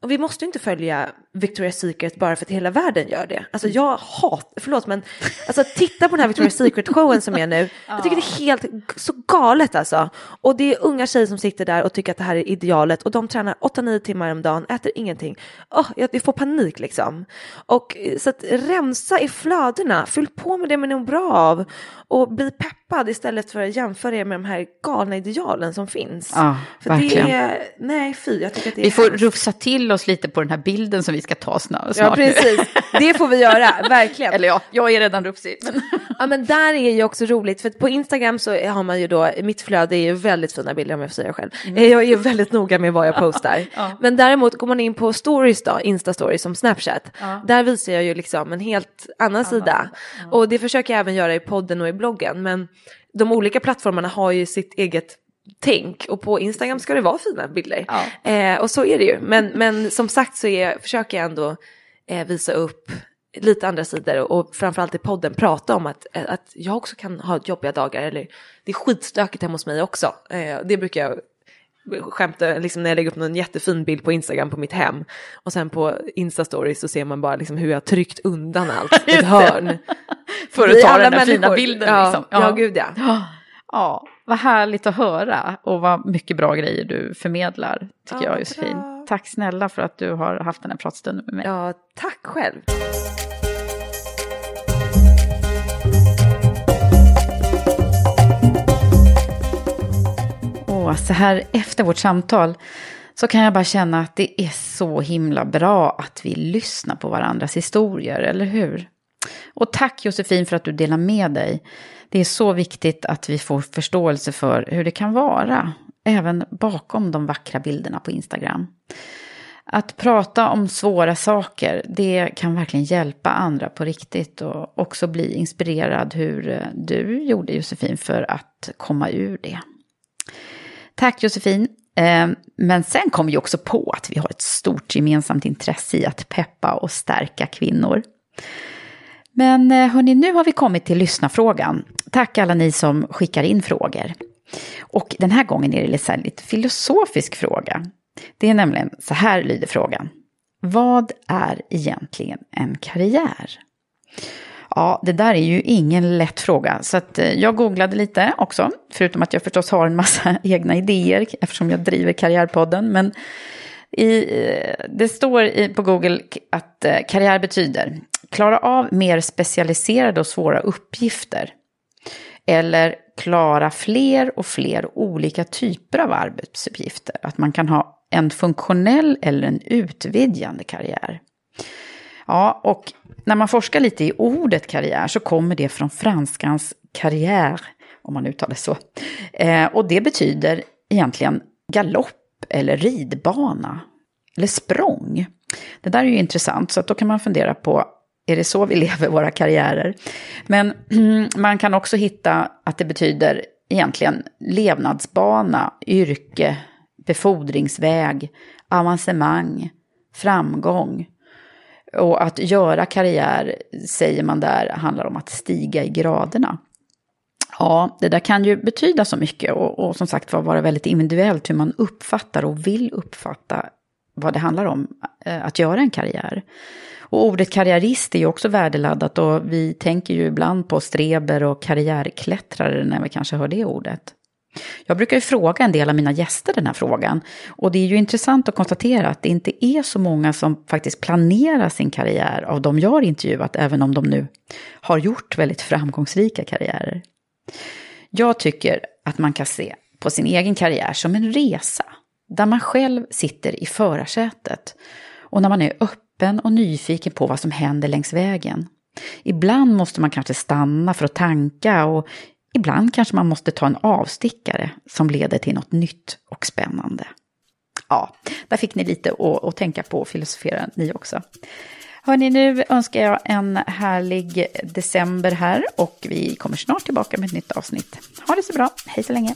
Och vi måste inte följa Victoria's Secret bara för att hela världen gör det. Alltså jag hatar, förlåt men, alltså titta på den här Victoria's Secret-showen som är nu. Jag tycker det är helt så galet alltså. Och det är unga tjejer som sitter där och tycker att det här är idealet och de tränar 8-9 timmar om dagen, äter ingenting. Oh, jag får panik liksom. Och så att rensa i flödena, fyll på med det man är bra av och bli peppad istället för att jämföra er med de här galna idealen som finns.
Ja,
för
verkligen.
det är, nej fy, jag tycker att det är
Vi får rufsa till oss lite på den här bilden som vi ska ta snart.
Ja, precis. Det får vi göra, verkligen.
Eller ja, jag är redan rufsig. Men...
Ja, men där är ju också roligt, för på Instagram så har man ju då, mitt flöde är ju väldigt fina bilder om jag får säga själv. Mm. Jag är ju väldigt noga med vad jag postar. ja. Men däremot går man in på stories då, Insta-stories som Snapchat, ja. där visar jag ju liksom en helt annan sida. Och det försöker jag även göra i podden och i bloggen, men de olika plattformarna har ju sitt eget tänk och på Instagram ska det vara fina bilder. Ja. Eh, och så är det ju. Men, men som sagt så är, försöker jag ändå eh, visa upp lite andra sidor och framförallt i podden prata om att, att jag också kan ha jobbiga dagar eller det är skitstökigt hemma hos mig också. Eh, det brukar jag skämta liksom när jag lägger upp någon jättefin bild på Instagram på mitt hem och sen på Insta-stories så ser man bara liksom hur jag har tryckt undan allt ett hörn.
För att ta den där fina bilden
ja,
liksom.
Ja, ja gud ja.
Ja, vad härligt att höra och vad mycket bra grejer du förmedlar tycker ja, jag Josefin. Bra. Tack snälla för att du har haft den här pratstunden med mig.
Ja, tack själv.
Och så här efter vårt samtal så kan jag bara känna att det är så himla bra att vi lyssnar på varandras historier, eller hur? Och tack Josefin för att du delar med dig. Det är så viktigt att vi får förståelse för hur det kan vara, även bakom de vackra bilderna på Instagram. Att prata om svåra saker, det kan verkligen hjälpa andra på riktigt och också bli inspirerad hur eh, du gjorde Josefin för att komma ur det. Tack Josefin. Eh, men sen kom vi också på att vi har ett stort gemensamt intresse i att peppa och stärka kvinnor. Men eh, hörni, nu har vi kommit till lyssnafrågan. Tack alla ni som skickar in frågor. Och den här gången är det en lite filosofisk fråga. Det är nämligen så här lyder frågan. Vad är egentligen en karriär? Ja, det där är ju ingen lätt fråga, så att eh, jag googlade lite också, förutom att jag förstås har en massa egna idéer eftersom jag driver Karriärpodden. Men i, eh, det står på Google att karriär betyder klara av mer specialiserade och svåra uppgifter. Eller klara fler och fler olika typer av arbetsuppgifter. Att man kan ha en funktionell eller en utvidgande karriär. Ja, och när man forskar lite i ordet karriär så kommer det från franskans karriär, om man uttalar det så. Eh, och det betyder egentligen galopp eller ridbana eller språng. Det där är ju intressant, så att då kan man fundera på, är det så vi lever våra karriärer? Men man kan också hitta att det betyder egentligen levnadsbana, yrke, befordringsväg, avancemang, framgång. Och att göra karriär, säger man där, handlar om att stiga i graderna. Ja, det där kan ju betyda så mycket och, och som sagt var vara väldigt individuellt hur man uppfattar och vill uppfatta vad det handlar om eh, att göra en karriär. Och ordet karriärist är ju också värdeladdat och vi tänker ju ibland på streber och karriärklättrare när vi kanske hör det ordet. Jag brukar ju fråga en del av mina gäster den här frågan. Och det är ju intressant att konstatera att det inte är så många som faktiskt planerar sin karriär av de jag har intervjuat, även om de nu har gjort väldigt framgångsrika karriärer. Jag tycker att man kan se på sin egen karriär som en resa, där man själv sitter i förarsätet och när man är öppen och nyfiken på vad som händer längs vägen. Ibland måste man kanske stanna för att tanka och Ibland kanske man måste ta en avstickare som leder till något nytt och spännande. Ja, där fick ni lite att, att tänka på och filosofera ni också. Hörni, nu önskar jag en härlig december här och vi kommer snart tillbaka med ett nytt avsnitt. Ha det så bra, hej så länge!